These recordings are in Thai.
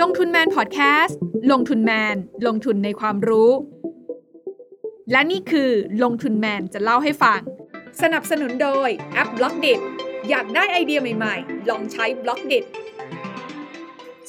ลงทุนแมนพอดแคสต์ลงทุนแมน ลงทุนในความรู้ และนี่คือลงทุนแมนจะเล่าให้ฟัง สนับสนุนโดยแอปบล็อกดิตอยากได้ไอเดียใหม่ๆ ลองใช้บล็อกดิต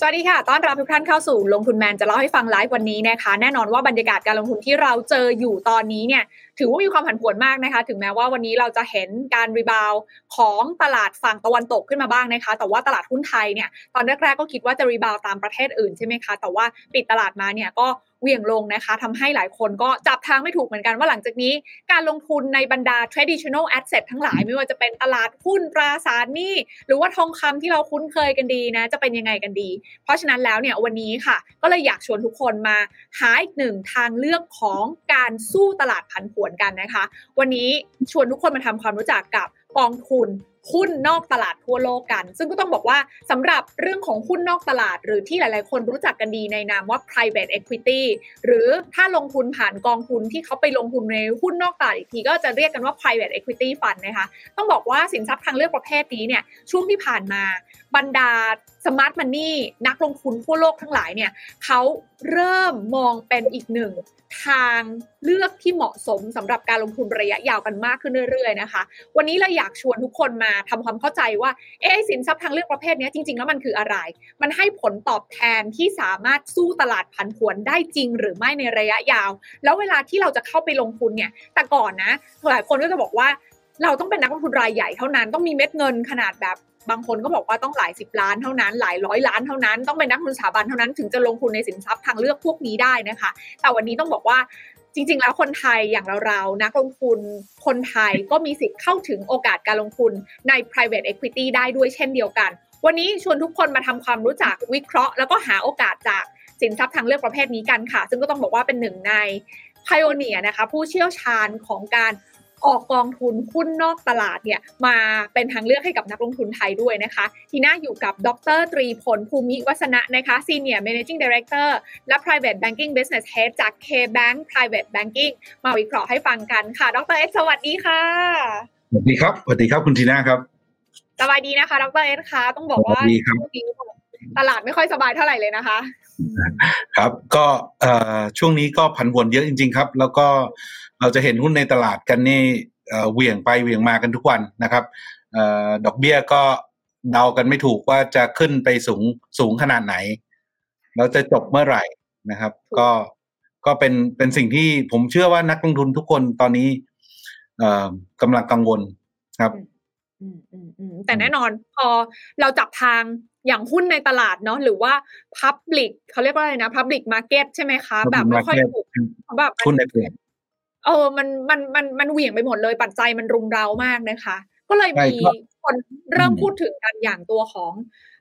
สวัสดีค่ะ ต้อนรับทุกท่านเข้าสู่ลงทุนแมนจะเล่าให้ฟังไลฟ์วันนี้นะคะ แน่นอนว่าบรรยากาศการลงทุนที่เราเจออยู่ตอนนี้เนี่ยถือว่ามีความผันผวนมากนะคะ ถึงแม้ว่าวันนี้เราจะเห็นการ rebound ของตลาดฝั่งตะวันตกขึ้นมาบ้างนะคะ แต่ว่าตลาดหุ้นไทยเนี่ยตอนแรกๆก็คิดว่าจะรีบาวตามประเทศอื่นใช่ไหมคะ แต่ว่าปิดตลาดมาเนี่ยก็ เวี่ยงลงนะคะทำให้หลายคนก็จับทางไม่ถูกเหมือนกันว่าหลังจากนี้ การลงทุนในบรรดา traditional asset ทั้งหลาย ไม่ว่าจะเป็นตลาดหุ้นตราสารหนี้หรือว่าทองคำที่เราคุ้นเคยกันดีนะ จะเป็นยังไงกันดี เพราะฉะนั้นแล้วเนี่ยวันนี้ค่ะ ก็เลยอยากชวนทุกคนมาหาอีกหนึ่งทางเลือกของการสู้ตลาดผันผวนกันนะคะ วันนี้ชวนทุกคนมาทำความรู้จักกับกองทุน หุ้นนอกตลาดทั่วโลกกัน ซึ่งก็ต้องบอกว่าสำหรับเรื่องของหุ้นนอกตลาด หรือที่หลาย ๆ คนรู้จักกันดีในนามว่า private equity หรือถ้าลงทุนผ่านกองทุนที่เขาไปลงทุนในหุ้นนอกตลาดอีกที ก็จะเรียกกันว่า private equity fund นะคะต้องบอกว่าสินทรัพย์ทางเลือกประเภทนี้เนี่ยช่วงที่ผ่านมาบรรดาสมาร์ทมันนี่นักลงทุนทั่วโลกทั้งหลายเนี่ยเขาเริ่มมองเป็นอีกหนึ่งทางเลือกที่เหมาะสมสำหรับการลงทุนระยะยาวกันมากขึ้นเรื่อย ๆ นะคะ วันนี้เราอยากชวนทุกคนมาทำความเข้าใจว่าเออสินทรัพย์ทางเลือกประเภทนี้จริง ๆ แล้วมันคืออะไร มันให้ผลตอบแทนที่สามารถสู้ตลาดผันผวนได้จริงหรือไม่ในระยะยาว แล้วเวลาที่เราจะเข้าไปลงทุนเนี่ย แต่ก่อนนะหลายคนก็จะบอกว่าเราต้องเป็นนักลงทุนรายใหญ่เท่านั้นต้องมีเม็ดเงินขนาดแบบ บางคนก็บอกว่าต้องหลายสิบล้านเท่านั้น หลายร้อยล้านเท่านั้น ต้องเป็นนักลงทุนสถาบันเท่านั้นถึงจะลงทุนในสินทรัพย์ทางเลือกพวกนี้ได้นะคะ แต่วันนี้ต้องบอกว่าจริง ๆ แล้วคนไทยอย่างเราๆนักลงทุนคนไทยก็มีสิทธิ์เข้าถึงโอกาสการลงทุนใน private equity ได้ด้วยเช่นเดียวกัน วันนี้ชวนทุกคนมาทำความรู้จักวิเคราะห์ แล้วก็หาโอกาสจากสินทรัพย์ทางเลือกประเภทนี้กันค่ะ ซึ่งก็ต้องบอกว่าเป็นหนึ่งในพ i o เนียนะคะผู้เชี่ยวชาญของการ ออกกองทุนหุ้นนอกตลาดเนี่ยมาเป็นทางเลือกให้กับนักลงทุนไทยด้วยนะคะ ที่น่าอยู่กับดรตรีพลภูมิวัฒนะนะคะ Senior Managing Director และ Private Banking Business Head จาก K-Bank Private Banking มาวิเคราะห์ให้ฟังกันค่ะ ดรเอสสวัสดีค่ะ สวัสดีครับ สวัสดีครับคุณทีน่าครับ สบายดีนะคะ ดรเอสคะต้องบอกว่าตลาดไม่ค่อยสบายเท่าไหร่เลยนะคะ ครับ ก็ช่วงนี้ก็ผันผวนเยอะจริง ๆ ครับ แล้วก็ เราจะเห็นหุ้นในตลาดกันนี่เหวี่ยงไปเหวี่ยงมากันทุกวันนะครับดอกเบี้ยก็เดากันไม่ถูกว่าจะขึ้นไปสูงสูงขนาดไหน แล้วจะจบเมื่อไหร่นะครับ ก็ก็เป็นเป็นสิ่งที่ผมเชื่อว่านักลงทุนทุกคนตอนนี้กำลังกังวลครับแต่แน่นอนพอเราจับทางอย่างหุ้นในตลาดเนาะหรือว่า Public เขาเรียกว่าอะไรนะ Public Market ใช่ไหมคะ แบบไม่ค่อยถูกแบบหุ้นในเปลี่ยน เออมันมันมันมันเหวี่ยงไปหมดเลยปัจจัยมันรุมเร้ามากนะคะ ก็เลยมีคนเริ่มพูดถึงกันอย่างตัวของ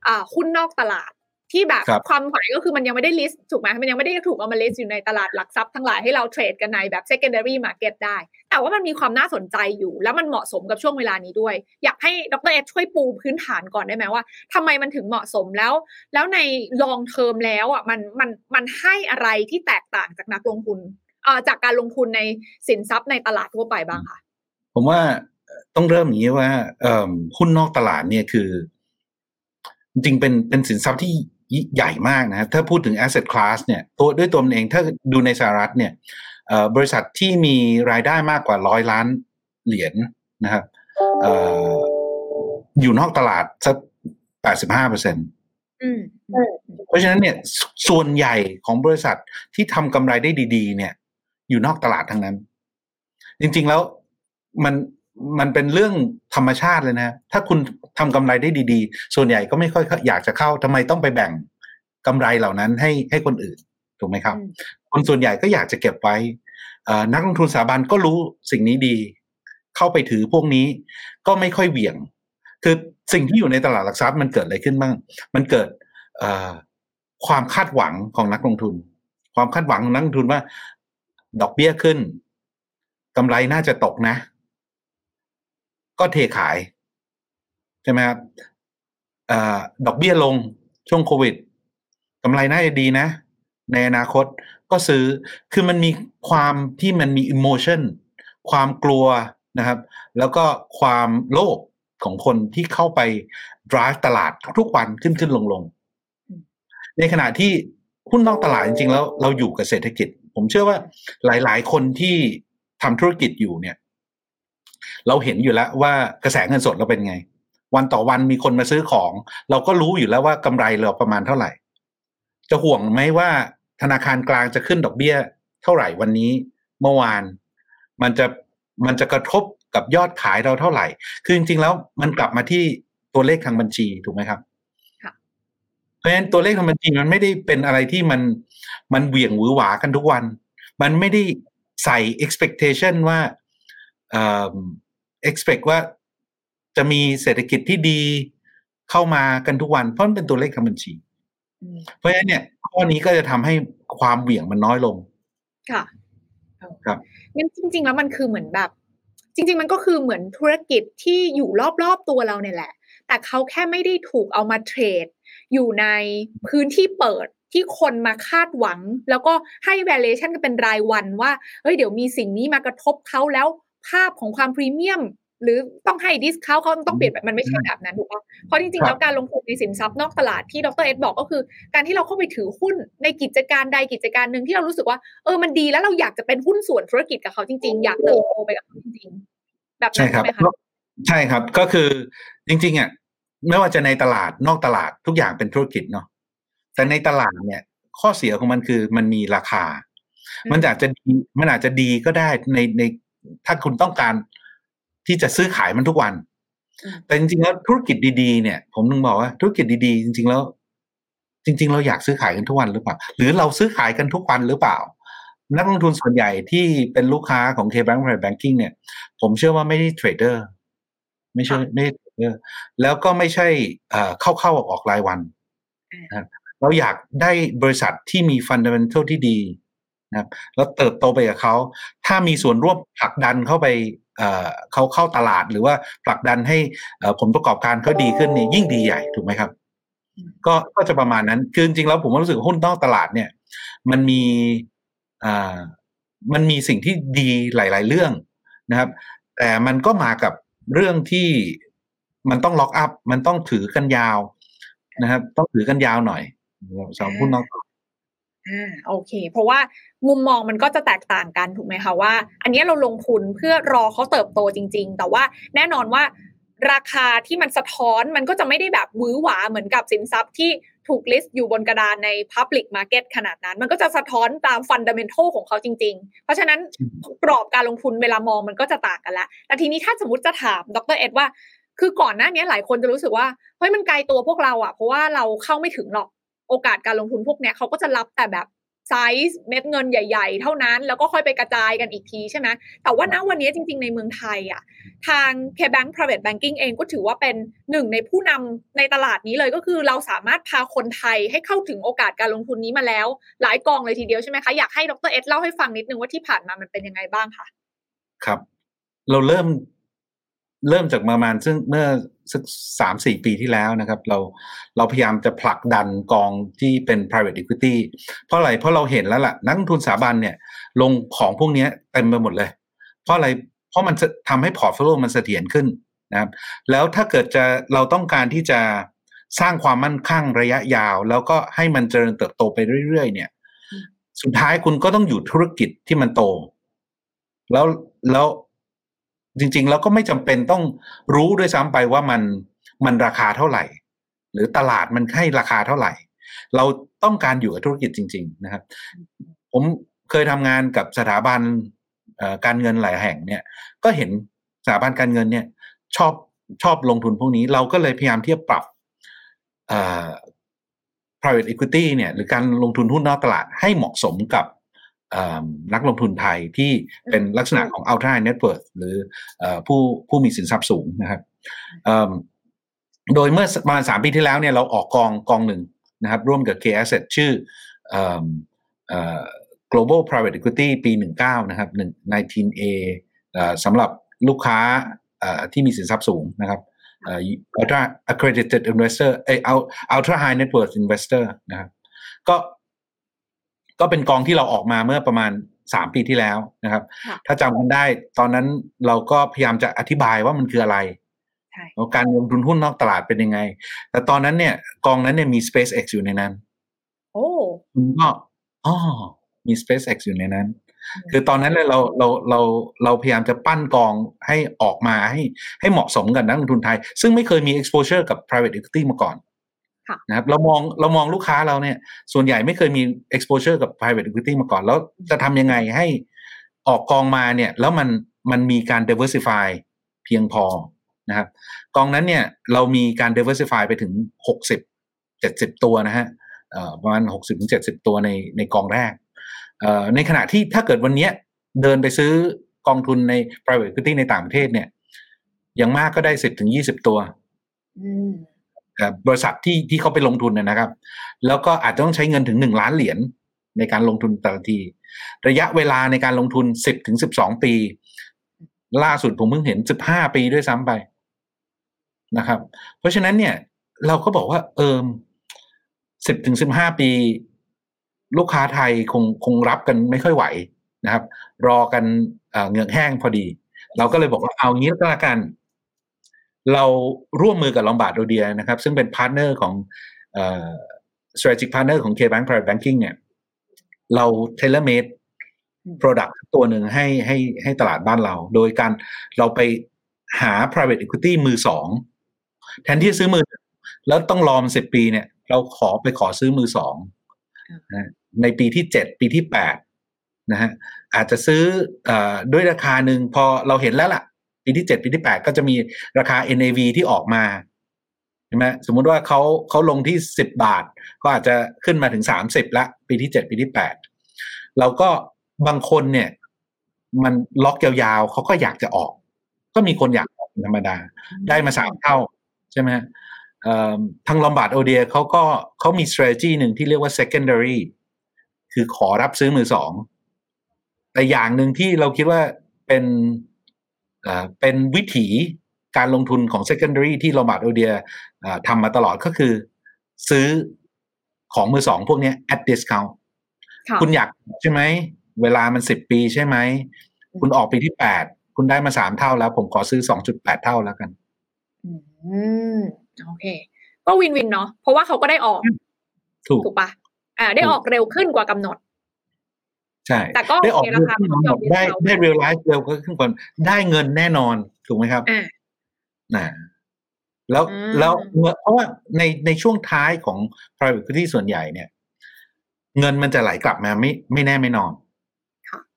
อ่าหุ้นนอกตลาดที่แบบความหมายก็คือมันยังไม่ได้ list ถูกไหมมันยังไม่ได้ถูกเอามา list อยู่ในตลาดหลักทรัพย์ทั้งหลายให้เรา trade กันในแบบ secondary market ได้ แต่ว่ามันมีความน่าสนใจอยู่ แล้วมันเหมาะสมกับช่วงเวลานี้ด้วย อยากให้ดรเอ็ด่วยปูพื้นฐานก่อนได้ไหมว่าทำไมมันถึงเหมาะสมแล้ว แล้วใน long term แล้วอะมันมันมันให้อะไรที่แตกต่างจากนักลงทุน จากการลงทุนในสินทรัพย์ในตลาดทั่วไปบ้างค่ะผมว่าต้องเริ่มอย่างนี้ว่าหุ้นนอกตลาดเนี่ยคือ จริงเป็นเป็นสินทรัพย์ที่ใหญ่มากนะถ้าพูดถึง asset class เนี่ยตัวด้วยตัวมันเองถ้าดูในสหรัฐเนี่ยบริษัทที่มีรายได้มากกว่าร้อยล้านเหรียญนะครับอยู่นอกตลาดสักแปดสิบห้าเปอร์เซ็นต์เพราะฉะนั้นเนี่ยส่วนใหญ่ของบริษัทที่ทำกำไรได้ดี ๆ เนี่ย อยู่นอกตลาดทั้งนั้น จริง ๆแล้วมันมันเป็นเรื่องธรรมชาติเลยนะ ถ้าคุณทำกำไรได้ดีๆ ส่วนใหญ่ก็ไม่ค่อยอยากจะเข้าทำไมต้องไปแบ่งกำไรเหล่านั้นให้ให้คนอื่นถูกไหมครับ คนส่วนใหญ่ก็อยากจะเก็บไว้นักลงทุนสถาบันก็รู้สิ่งนี้ดี เข้าไปถือพวกนี้ก็ไม่ค่อยเหวี่ยง คือสิ่งที่อยู่ในตลาดหลักทรัพย์มันเกิดอะไรขึ้นบ้าง มันเกิดความคาดหวังของนักลงทุน ความคาดหวังของนักลงทุนว่า ดอกเบี้ยขึ้นกำไรน่าจะตกนะ ก็เทขาย ใช่ไหมครับอดอกเบี้ยลงช่วงโควิดกำไรน่าจะดีนะ ในอนาคตก็ซื้อคือมันมีความที่มันมีอิโมชันความกลัวนะครับ แล้วก็ความโลภของคนที่เข้าไป drive ตลาดทุกวันขึ้นขึ้นลงลงในขณะที่หุ้นนอกตลาดจริงๆแล้วเราอยู่กับเศรษฐกิจ ผมเชื่อว่าหลาย ๆ คนที่ทำธุรกิจอยู่เนี่ย เราเห็นอยู่แล้วว่ากระแสเงินสดเราเป็นไง วันต่อวันมีคนมาซื้อของ เราก็รู้อยู่แล้วว่ากำไรเราประมาณเท่าไหร่ จะห่วงไหมว่าธนาคารกลางจะขึ้นดอกเบี้ย เท่าไหร่วันนี้เมื่อวาน มันจะมันจะกระทบกับยอดขายเราเท่าไหร่ คือจริงๆแล้วมันกลับมาที่ตัวเลขทางบัญชีถูกไหมครับ เพราะฉะนั้นตัวเลขทางบัญชีมันไม่ได้เป็นอะไรที่มันมันเหวี่ยงหวือหวากันทุกวัน มันไม่ได้ใส่ expectation ว่าเอ่อ expect ว่าจะมีเศรษฐกิจที่ดีเข้ามากันทุกวัน เพราะมันเป็นตัวเลขทางบัญชี เพราะฉะนั้นเนี่ยข้อนี้ก็จะทำให้ความเหวี่ยงมันน้อยลง ค่ะ ครับงั้นจริง ๆ แล้วมันคือเหมือนแบบ จริง ๆ มันก็คือเหมือนธุรกิจที่อยู่รอบๆตัวเราเนี่ยแหละ แต่เขาแค่ไม่ได้ถูกเอามาเทรด อยู่ในพื้นที่เปิดที่คนมาคาดหวัง แล้วก็ให้ valuation กันเป็นรายวันว่าเฮ้ยเดี๋ยวมีสิ่งนี้มากระทบเขาแล้วภาพของความพรีเมียมหรือต้องให้ดิสเขาเขาต้องเปลี่ยนแบบมันไม่ใช่แบบนั้นถูกปะเพราะจริงๆ แล้วการลงทุนในสินทรัพย์นอกตลาดที่ดรเอสบอกก็คือ การที่เราเข้าไปถือหุ้นในกิจการใดกิจการหนึ่งที่เรารู้สึกว่าเออมันดีแล้วเราอยากจะเป็นหุ้นส่วนธุรกิจกับเขาจริง ๆ อยากเติบโตไปกับเขาจริงๆ แบบนั้นใช่ไหมคะใช่ครับก็คือจริงๆอะ ไม่ว่าจะในตลาดนอกตลาดทุกอย่างเป็นธุรกิจเนาะแต่ในตลาดเนี่ย ข้อเสียของมันคือมันมีราคา มันอาจจะดีมันอาจจะดีก็ได้ในในถ้าคุณต้องการที่จะซื้อขายมันทุกวัน แต่จริงๆแล้วธุรกิจดีๆเนี่ย ผมนึงบอกว่าธุรกิจดีๆ จริง ๆ แล้ว จริง ๆ เราอยากซื้อขายกันทุกวันหรือเปล่า หรือเราซื้อขายกันทุกวันหรือเปล่า นักลงทุนส่วนใหญ่ที่เป็นลูกค้าของ K-Bank Private Banking เนี่ย ผมเชื่อว่าไม่ได้เทรดเดอร์ไม่ใช่ไม่แล้วก็ไม่ใช่เข้าเข้าออกออกรายวันนะครับเราอยากได้บริษัทที่มีฟันเดเมนทัลที่ดีนะครับแล้วเติบโตไปกับเขาถ้ามีส่วนร่วมผลักดันเข้าไปเขาเข้าตลาดหรือว่าผลักดันให้ผลประกอบการเขาดีขึ้นนี่ยิ่งดีใหญ่ถูกไหมครับ ก็ก็จะประมาณนั้นคือจริงๆแล้วผมรู้สึกหุ้นนอกตลาดเนี่ย มันมีอ่ามันมีสิ่งที่ดีหลาย ๆ เรื่องนะครับ แต่มันก็มากับเรื่องที่ มันต้อง lock up มันต้องถือกันยาวนะครับ ต้องถือกันยาวหน่อยสำหรับหุ้นนอกอ่าโอเค เพราะว่ามุมมองมันก็จะแตกต่างกันถูกไหมคะว่า อันนี้เราลงทุนเพื่อรอเขาเติบโตจริง ๆ แต่ว่าแน่นอนว่าราคาที่มันสะท้อนมันก็จะไม่ได้แบบวื้อหวาเหมือนกับสินทรัพย์ที่ถูก list อยู่บนกระดานใน Public Market ขนาดนั้น มันก็จะสะท้อนตาม fundamental ของเขาจริง ๆ เพราะฉะนั้นกรอบการลงทุนเวลามองมันก็จะต่างกันละแต่ทีนี้ถ้าสมมติจะถามดรเอ็ดว่า คือก่อนหน้านี้หลายคนจะรู้สึกว่าเฮ้ยมันไกลตัวพวกเราอะเพราะว่าเราเข้าไม่ถึงหรอกโอกาสการลงทุนพวกเนี้ยเขาก็จะรับแต่แบบไซส์เม็ดเงินใหญ่ ๆ เท่านั้น แล้วก็ค่อยไปกระจายกันอีกทีใช่ไหมแต่ว่าณวันนี้จริง ๆ ในเมืองไทยอะทาง K-Bank Private Banking เองก็ถือว่าเป็นหนึ่งในผู้นำในตลาดนี้เลยก็คือเราสามารถพาคนไทยให้เข้าถึงโอกาสการลงทุนนี้มาแล้ว หลายกองเลยทีเดียวใช่ไหมคะอยากให้ดรเอ็ดเล่าให้ฟังนิดนึงว่าที่ผ่านมามันเป็นยังไงบ้างคะครับ เราเริ่ม เริ่มจากประมาณซึ่งเมื่อสักสามสี่ปีที่แล้วนะครับ เราเราพยายามจะผลักดันกองที่เป็น private equity เพราะอะไรเพราะเราเห็นแล้วล่ะ นักลงทุนสถาบันเนี่ย ลงของพวกนี้เต็มไปหมดเลย เพราะอะไรเพราะมันทำให้ portfolio มันเสถียรขึ้นนะครับ แล้วถ้าเกิดจะเราต้องการที่จะสร้างความมั่นคงระยะยาว แล้วก็ให้มันเจริญเติบโตไปเรื่อยๆ เนี่ย สุดท้ายคุณก็ต้องอยู่ธุรกิจที่มันโต แล้วแล้ว จริง ๆ แล้วก็ไม่จำเป็นต้องรู้ด้วยซ้ำไปว่ามันมันราคาเท่าไหร่ หรือตลาดมันให้ราคาเท่าไหร่ เราต้องการอยู่กับธุรกิจจริง ๆ นะครับ ผมเคยทำงานกับสถาบันการเงินหลายแห่งเนี่ย ก็เห็นสถาบันการเงินเนี่ย ชอบชอบลงทุนพวกนี้ เราก็เลยพยายามเที่จะปรับ private equity เนี่ย หรือการลงทุนหุ้นนอกตลาดให้เหมาะสมกับ นักลงทุนไทยที่เป็นลักษณะของ ultra high net worth หรือผู้ผู้มีสินทรัพย์สูงนะครับโดยเมื่อประมาณสามปีที่แล้วเนี่ยเราออกกองกองหนึ่งนะครับร่วมกับ K Asset ชื่อ global private equity ปี 19 นะครับ 19A สำหรับลูกค้าที่มีสินทรัพย์สูงนะครับ ultra accredited investor เอ ultra high net worth investor นะครับก็ ก็เป็นกองที่เราออกมาเมื่อประมาณสามปีที่แล้วนะครับ ถ้าจำกันได้ตอนนั้นเราก็พยายามจะอธิบายว่ามันคืออะไรการลงทุนหุ้นนอกตลาดเป็นยังไง แต่ตอนนั้นเนี่ย กองนั้นเนี่ยมี SpaceX อยู่ในนั้น โอ้คุณก็อ๋อมี SpaceX อยู่ในนั้น คือตอนนั้นเลยเราเราเราเราพยายามจะปั้นกองให้ออกมาให้ให้เหมาะสมกับนักลงทุนไทย ซึ่งไม่เคยมี exposure กับ private equity มาก่อน นะครับเรามองเรามองลูกค้าเราเนี่ย ส่วนใหญ่ไม่เคยมี exposure กับ private equity มาก่อน แล้วจะทำยังไงให้ออกกองมาเนี่ย แล้วมันมันมีการ diversify เพียงพอนะครับ กองนั้นเนี่ยเรามีการ diversify ไปถึงหกสิบเจ็ดสิบตัวนะฮะประมาณหกสิบถึงเจ็ดสิบตัวในในกองแรก ในขณะที่ถ้าเกิดวันนี้เดินไปซื้อกองทุนใน private equity ในต่างประเทศเนี่ยอย่างมากก็ได้สิบถึงยี่สิบตัว บริษัทที่ที่เขาไปลงทุนนะครับ แล้วก็อาจจะต้องใช้เงินถึงหนึ่งล้านเหรียญในการลงทุนแต่ละที ระยะเวลาในการลงทุนสิบถึงสิบสองปี ล่าสุดผมเพิ่งเห็นสิบห้าปีด้วยซ้ำไปนะครับ เพราะฉะนั้นเนี่ย เราก็บอกว่าเอิ่มสิบถึงสิบห้าปี ลูกค้าไทยคงคงรับกันไม่ค่อยไหวนะครับ รอกันเหงือกแห้งพอดี เราก็เลยบอกว่าเอางี้ก็แล้วกัน เราร่วมมือกับ Lombard Odier นะครับ ซึ่งเป็น partner ของเอ่อ strategic partner ของ K-Bank Private Banking เนี่ย เรา tailor made product ตัวหนึ่งให้ให้ให้ตลาดบ้านเรา โดยการเราไปหา private equity มือสองแทนที่ซื้อมือ แล้วต้องรอมสิบปีเนี่ย เราขอไปขอซื้อมือสองนะในปีที่เจ็ดปีที่แปดนะฮะอาจจะซื้ออด้วยราคาหนึ่งพอเราเห็นแล้วล่ะ ปีที่เจ็ดปีที่แปดก็จะมีราคา NAV ที่ออกมาใช่ไหมสมมุติว่าเขาเขาลงที่สิบบาท ก็อาจจะขึ้นมาถึงสามสิบละ ปีที่เจ็ดปีที่แปดเราก็บางคนเนี่ย มันล็อกยาวๆเขาก็อยากจะออก ก็มีคนอยากออกธรรมดา ได้มาสามเท่าใช่ไหมทาง Lombard Odier เขาก็เขามี strategy หนึ่งที่เรียกว่า secondary คือขอรับซื้อมือสอง แต่อย่างหนึ่งที่เราคิดว่าเป็น เป็นวิถีการลงทุนของ secondary ที่ Lombard Odier ทำมาตลอดก็คือ ซื้อของมือสองพวกนี้ at discount คุณอยากใช่ไหม เวลามันสิบปีใช่ไหม คุณออกปีที่แปดคุณได้มาสามเท่าแล้ว ผมขอซื้อสองจุดแปดเท่าแล้วกัน อืม โอเค ก็ win-win เนาะเพราะว่าเขาก็ได้ออก ถูกถูกปะอ่า ได้ออกเร็วขึ้นกว่ากำหนด ใช่แต่ก็ได้ออกเร็วขึ้นหมดได้ได้ realize เร็วขึ้นก่อนได้เงินแน่นอนถูกไหมครับอ่าแล้วแล้วเพราะว่าในในช่วงท้ายของ private equity ส่วนใหญ่เนี่ย เงินมันจะไหลกลับมาไม่ไม่แน่ไม่นอน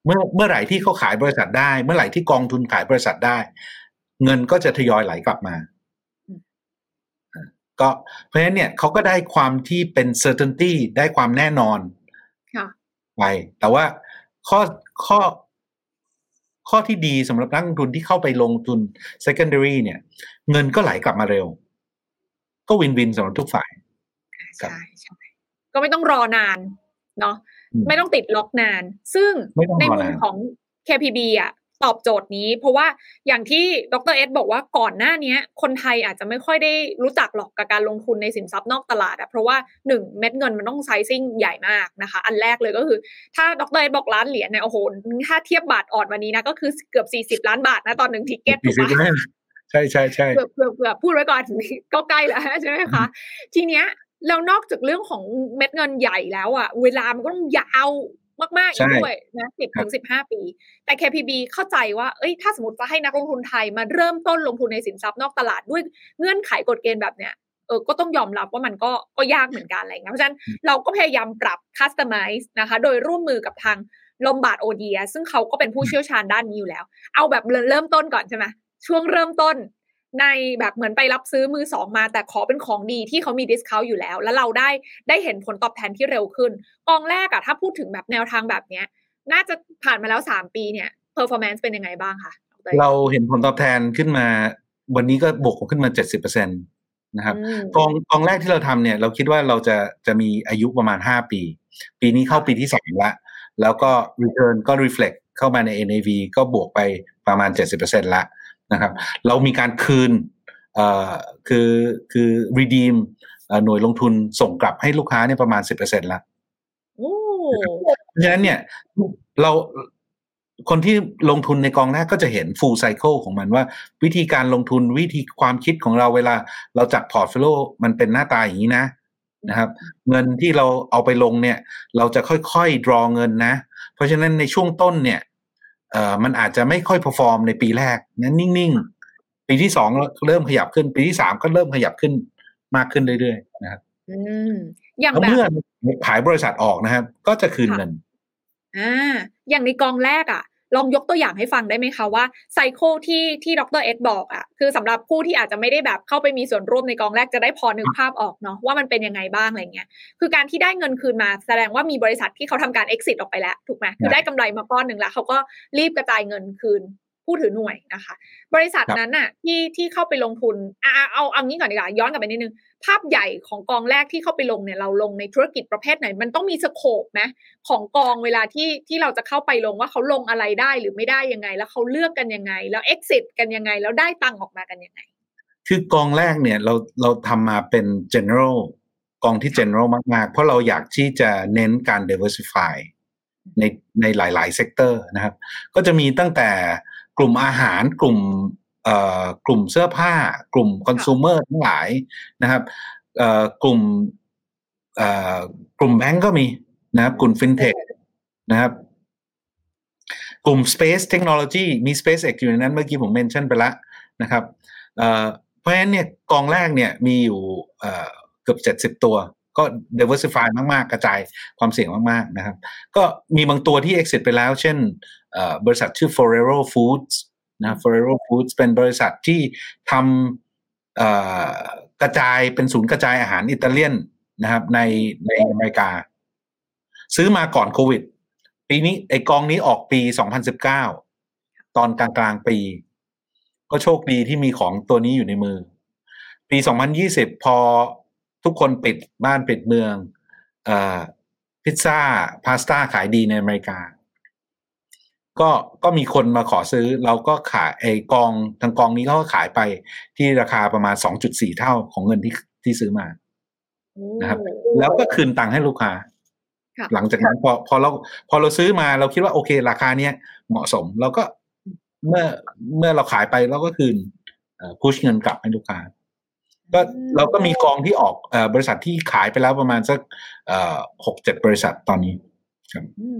เมื่อเมื่อไหร่ที่เขาขายบริษัทได้ เมื่อไหร่ที่กองทุนขายบริษัทได้ เงินก็จะทยอยไหลกลับมาก็เพราะฉะนั้นเนี่ยเขาก็ได้ความที่เป็น certainty ได้ความแน่นอน ไป แต่ว่าข้อข้อข้อที่ดีสำหรับนักลงทุนที่เข้าไปลงทุน secondary เนี่ย เงินก็ไหลกลับมาเร็ว ก็วินวินสำหรับทุกฝ่ายใช่ใช่ก็ไม่ต้องรอนานเนาะไม่ต้องติดล็อกนาน ซึ่งในมุมของ KPB อะ ตอบโจทย์นี้ เพราะว่าอย่างที่ดรเอสบอกว่าก่อนหน้านี้คนไทยอาจจะไม่ค่อยได้รู้จักหรอกกับการลงทุนในสินทรัพย์นอกตลาดอะเพราะว่าหนึ่งเม็ดเงินมันต้องไซซิ่งใหญ่มากนะคะ อันแรกเลยก็คือ ถ้าดรเอสบอกล้านเหรียญเนี่ยโอ้โหถ้าเทียบบาทอ่อนวันนี้นะก็คือเกือบสี่สิบล้านบาทนะตอนหนึ่งทิเก็ตถูกปะใช่ใช่ใช่เกือบเกือบเกือบพูดไว้ก่อนก็ใกล้แล้วใช่ไหมคะทีเนี้ยแล้วนอกจากเรื่องของเม็ดเงินใหญ่แล้วอะเวลามันก็ต้องยาว มากๆอีกด้วยนะสิบถึงสิบห้าปี แต่ KPB เข้าใจว่าเอ้ยถ้าสมมติจะให้นักลงทุนไทยมาเริ่มต้นลงทุนในสินทรัพย์นอกตลาดด้วยเงื่อนไขกฎเกณฑ์แบบเนี้ยเออก็ต้องยอมรับว่ามันก็ก็ยากเหมือนกันอะไรเงี้ยเพราะฉะนั้นเราก็พยายามปรับ customize นะคะ โดยร่วมมือกับทาง Lombard Odier ซึ่งเขาก็เป็นผู้เชี่ยวชาญด้านนี้อยู่แล้ว เอาแบบเริ่มต้นก่อนใช่ไหมช่วงเริ่มต้น ในแบบเหมือนไปรับซื้อมือสองมา แต่ขอเป็นของดีที่เขามี discount อยู่แล้ว แล้วเราได้ได้เห็นผลตอบแทนที่เร็วขึ้นกองแรกอะถ้าพูดถึงแบบแนวทางแบบเนี้ย น่าจะผ่านมาแล้วสามปีเนี่ย performance เป็นยังไงบ้างคะเราเห็นผลตอบแทนขึ้นมา วันนี้ก็บวกขึ้นมาเจ็ดสิบเปอร์เซ็นตนะครับกองกองแรกที่เราทำเนี่ย เราคิดว่าเราจะจะมีอายุประมาณห้าปี ปีนี้เข้าปีที่สามละแล้วก็ return ก็ reflect เข้ามาใน NAV ก็บวกไปประมาณเจ็ดสิบเปอร์เซ็นละ นะครับ เรามีการคืนเอ่อคือคือ redeem หน่วยลงทุนส่งกลับให้ลูกค้าเนี่ยประมาณสิบเปอร์เซ็นต์ละเพราะฉะนั้นเนี่ยเราคนที่ลงทุนในกองแรกก็จะเห็น full cycle ของมันว่า วิธีการลงทุนวิธีความคิดของเราเวลาเราจัด portfolio มันเป็นหน้าตาอย่างนี้นะนะครับ เงินที่เราเอาไปลงเนี่ย เราจะค่อยๆ draw เงินนะ เพราะฉะนั้นในช่วงต้นเนี่ย เอ่อมันอาจจะไม่ค่อย perform ในปีแรกนั้นนิ่งๆ ปีที่สองเริ่มขยับขึ้น ปีที่สามก็เริ่มขยับขึ้นมากขึ้นเรื่อยๆนะครับอืมอย่างแล้วแบบเมื่อขายบริษัทออกนะครับ ก็จะคืนค่ะเงินอ่าอย่างในกองแรกอะ ลองยกตัวอย่างให้ฟังได้ไหมคะว่าไซเคิลที่ที่ดรเอ็ดบอกอะคือสำหรับผู้ที่อาจจะไม่ได้แบบเข้าไปมีส่วนร่วมในกองแรกจะได้พอนึกภาพออกเนาะว่ามันเป็นยังไงบ้างอะไรเงี้ยคือการที่ได้เงินคืนมาแสดงว่ามีบริษัทที่เขาทำการ exit ออกไปแล้วถูกไหมคือได้กำไรมาก้อนหนึ่งแล้วเขาก็รีบกระจายเงินคืนผู้ถือหน่วยนะคะ บริษัทครับนั้นน่ะที่ที่เข้าไปลงทุนอ่าเอาเอางี้ก่อนดีกว่าย้อนกลับไปนิดนึง ภาพใหญ่ของกองแรกที่เข้าไปลงเนี่ยเราลงในธุรกิจประเภทไหน มันต้องมี scope ไหมของกองเวลาที่ที่เราจะเข้าไปลงว่าเขาลงอะไรได้หรือไม่ได้ยังไง แล้วเขาเลือกกันยังไง แล้ว exit กันยังไง แล้วได้ตังค์ออกมากันยังไง คือกองแรกเนี่ยเราเราทำมาเป็น general กองที่ general มากๆ เพราะเราอยากที่จะเน้นการ diversify ในในหลายๆ sector นะครับ ก็จะมีตั้งแต่กลุ่มอาหารกลุ่มเอ่อ กลุ่มเสื้อผ้า กลุ่มคอน sumer ทั้งหลายนะครับกลุ่มกลุ่มแบงก์ก็มีนะครับกลุ่ม fintech นะครับกลุ่ม space technology มี SpaceX อยู่ในนั้นเมื่อกี้ผมเมนชั่นไปล้วนะครับเพราะฉะนั้นเนี่ยกองแรกเนี่ยมีอยู่เกือบเจ็ดสิบ70ตัว ก็ diversify มาก ๆ กระจายความเสี่ยงมาก ๆ นะครับ ก็มีบางตัวที่ exit ไปแล้ว เช่นบริษัทชื่อ Ferrero Foods นะ Ferrero Foods เป็นบริษัทที่ทำกระจายเป็นศูนย์กระจายอาหารอิตาเลียนนะครับในในอเมริกา ซื้อมาก่อนโควิด ปีนี้ไอกองนี้ออกปี 2019 ตอนกลางกลางปี ก็โชคดีที่มีของตัวนี้อยู่ในมือ ปี 2020 พอทุกคนปิดบ้านปิดเมืองอพิซซ่าพาสต้าขายดีในอเมริกา ก็ก็มีคนมาขอซื้อ เราก็ขายไอกองทางกองนี้เขาก็ขายไปที่ราคาประมาณ 2.4 เท่าของเงินที่ที่ซื้อมานะครับ แล้วก็คืนตังค์ให้ลูกค้าค่ะหลังจากนั้นพอพอเราพอเราซื้อมาเราคิดว่าโอเค ราคาเนี้ยเหมาะสมเราก็เมื่อเมื่อเราขายไปเราก็คืนพุชเงินกลับให้ลูกค้าก็เราก็มีกองที่ออกเออบริษัทที่ขายไปแล้วประมาณสักหกเจ็ดบริษัทตอนนี้ ครับอืม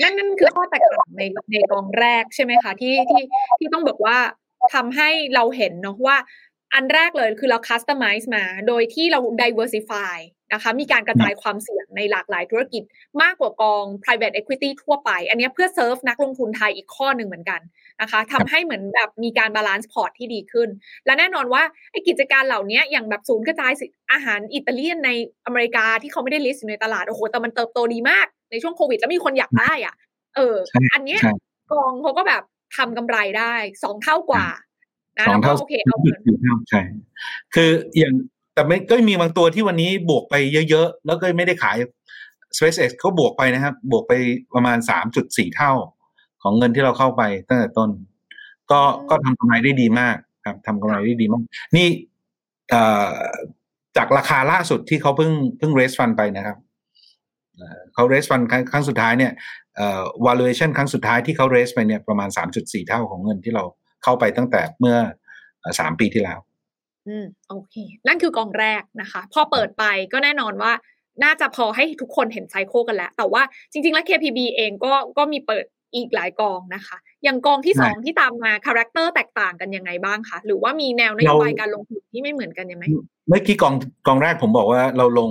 นั่นนั่นคือข้อแตกต่างในในกองแรกใช่ไหมคะที่ที่ที่ต้องบอกว่าทำให้เราเห็นเนาะว่า อันแรกเลยคือเรา customize มา โดยที่เรา diversify นะคะมีการกระจายความเสี่ยงในหลากหลายธุรกิจมากกว่ากอง private equity ทั่วไป อันเนี้ยเพื่อเซิร์ฟนักลงทุนไทยอีกข้อหนึ่งเหมือนกัน นะคะทำให้เหมือนแบบมีการ balance พอร์ตที่ดีขึ้น และแน่นอนว่าไอ้กิจการเหล่านี้อย่างแบบศูนย์กระจายสิอาหารอิตาเลียนในอเมริกาที่เขาไม่ได้ list อยู่ในตลาดโอ้โหแต่มันเติบโตดีมากในช่วงโควิดแล้วมีคนอยากได้อะ เออใช่อันเนี้ยใช่กองเขาก็แบบทำกำไรได้สองเท่ากว่านะสองแล้วก็เท่าโอเคเอาเงินสี่เท่าใช่คืออย่างแต่ไม่ก็มีบางตัวที่วันนี้บวกไปเยอะๆ แล้วก็ไม่ได้ขาย SpaceX เขาบวกไปนะครับ บวกไปประมาณสามจุดสี่เท่า ของเงินที่เราเข้าไปตั้งแต่ต้น ก็ก็ทำกำไรได้ดีมากครับทำกำไรได้ดีมาก นี่เอ่อจากราคาล่าสุดที่เขาเพิ่งเพิ่ง raise fund ไปนะครับเอ่อเขา raise fund ครั้งครั้งสุดท้ายเนี่ยเอ่อ valuation ครั้งสุดท้ายที่เขา raise ไปเนี่ยประมาณ 3.4 เท่าของเงินที่เราเข้าไปตั้งแต่เมื่อเอ่อสามปีที่แล้ว อืมโอเค นั่นคือกองแรกนะคะ พอเปิดไปก็แน่นอนว่าน่าจะพอให้ทุกคนเห็นไซโคกันแล้ว แต่ว่าจริง ๆ แล้ว KPB เองก็ก็มีเปิด อีกหลายกองนะคะ อย่างกองที่ใช่สองที่ตามมา character แตกต่างกันยังไงบ้างคะหรือว่ามีแนวนโยบายการลงทุนที่ไม่เหมือนกันยังไงเมื่อกี้กองกองแรกผมบอกว่าเราลง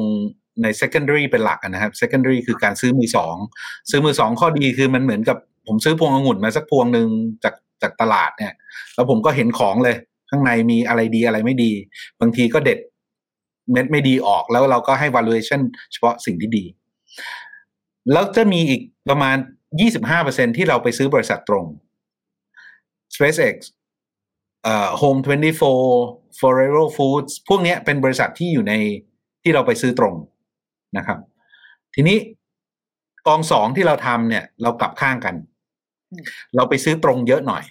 ใน secondary เป็นหลักอะนะครับ secondary คือการซื้อมือสองซื้อมือสองข้อดีคือมันเหมือนกับผมซื้อพวงองุ่นมาสักพวงหนึ่งจากจากตลาดเนี่ย แล้วผมก็เห็นของเลย ข้างในมีอะไรดีอะไรไม่ดี บางทีก็เด็ดเม็ดไม่ดีออกแล้วเราก็ให้ valuation เฉพาะสิ่งที่ดี แล้วจะมีอีกประมาณ 25%ที่เราไปซื้อบริษัทตรง SpaceX เอ่อ Home 24 Ferrero Foods พวกเนี้ยเป็นบริษัทที่อยู่ในที่เราไปซื้อตรงนะครับ ทีนี้กองสองที่เราทำเนี่ย เรากลับข้างกันอืมเราไปซื้อตรงเยอะหน่อย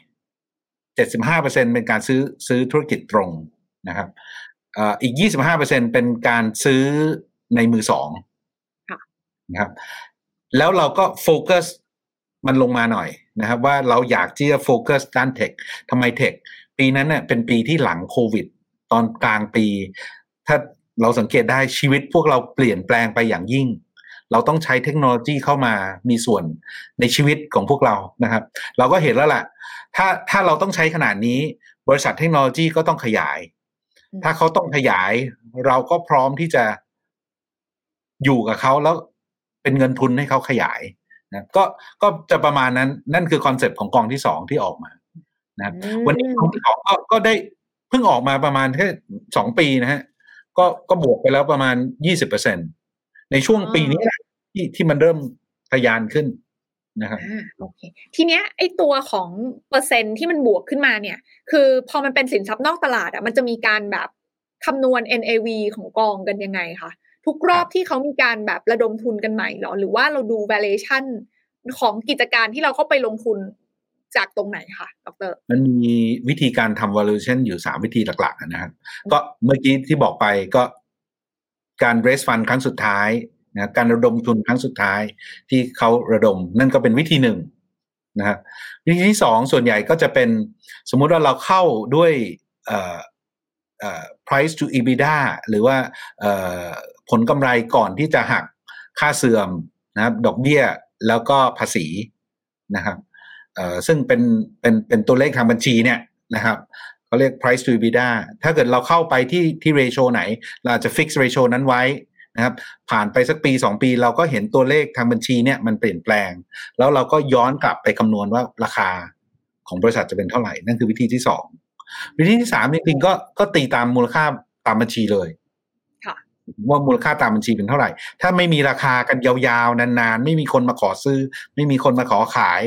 75%เป็นการซื้อซื้อธุรกิจตรงนะครับเอ่ออีก 25%เป็นการซื้อในมือสองค่ะนะครับแล้วเราก็โฟกัส มันลงมาหน่อยนะครับ ว่าเราอยากที่จะโฟกัสด้านเทคทำไมเทคปีนั้นเน่ยเป็นปีที่หลังโควิด ตอนกลางปี ถ้าเราสังเกตได้ชีวิตพวกเราเปลี่ยนแปลงไปอย่างยิ่ง เราต้องใช้เทคโนโลยีเข้ามามีส่วนในชีวิตของพวกเรานะครับ เราก็เห็นแล้วแหละถ้าถ้าเราต้องใช้ขนาดนี้ บริษัทเทคโนโลยีก็ต้องขยาย ถ้าเขาต้องขยาย เราก็พร้อมที่จะอยู่กับเขาแล้วเป็นเงินทุนให้เขาขยาย นะก็ก็จะประมาณนั้นนั่นคือ concept ของกองที่สองที่ออกมานะครับวันนี้กองที่สองก็ก็ได้เพิ่งออกมาประมาณแค่สองปีนะฮะก็ก็บวกไปแล้วประมาณยี่สิบเปอร์เซ็นในช่วงปีนี้ที่ที่มันเริ่มทะยานขึ้นนะครับโอเคทีเนี้ยไอตัวของเปอร์เซ็นที่มันบวกขึ้นมาเนี่ย คือพอมันเป็นสินทรัพย์นอกตลาดอะมันจะมีการแบบคำนวณ NAV ของกองกันยังไงคะ ทุกรอบที่เขามีการแบบระดมทุนกันใหม่หรอ หรือว่าเราดู valuation ของกิจการที่เราเข้าไปลงทุนจากตรงไหนคะดรมันมีวิธีการทำ valuation อยู่สามวิธีหลักๆนะครับก็เมื่อกี้ที่บอกไปก็การ raise fund ครั้งสุดท้ายนะการระดมทุนครั้งสุดท้ายที่เขาระดม นั่นก็เป็นวิธีหนึ่งนะครับวิธีที่สองส่วนใหญ่ก็จะเป็นสมมุติว่าเราเข้าด้วย price to EBITDA หรือว่าผลกำไรก่อนที่จะหักค่าเสื่อมนะครับดอกเบี้ยแล้วก็ภาษีนะครับซึ่งเป็นเป็นเป็นตัวเลขทางบัญชีเนี่ยนะครับเขาเรียก price to EBITDA ถ้าเกิดเราเข้าไปที่ที่ ratio ไหน เราจะ fix ratio นั้นไว้นะครับผ่านไปสักปีสองปีเราก็เห็นตัวเลขทางบัญชีเนี่ยมันเปลี่ยนแปลง แล้วเราก็ย้อนกลับไปคำนวณว่าราคาของบริษัทจะเป็นเท่าไหร่ นั่นคือวิธีที่สอง วิธีที่สามจริงๆก็ก็ตีตามมูลค่าตามบัญชีเลยว่ามูลค่าตามบัญชีเป็นเท่าไหร่ ถ้าไม่มีราคากันยาวๆ นานๆ ไม่มีคนมาขอซื้อ ไม่มีคนมาขอขาย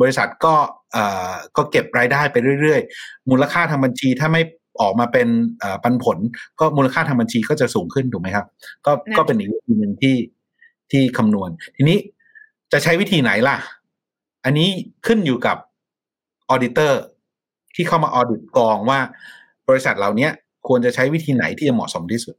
บริษัทก็เอ่อก็เก็บรายได้ไปเรื่อยๆ มูลค่าทางบัญชีถ้าไม่ออกมาเป็นปันผล ก็มูลค่าทางบัญชีก็จะสูงขึ้นถูกไหมครับ ก็ก็เป็นอีกวิธีหนึ่งที่ที่คำนวณ ทีนี้จะใช้วิธีไหนล่ะ อันนี้ขึ้นอยู่กับออเดเตอร์ ที่เข้ามาออดิตกองว่า บริษัทเหล่านี้ควรจะใช้วิธีไหนที่จะเหมาะสมที่สุด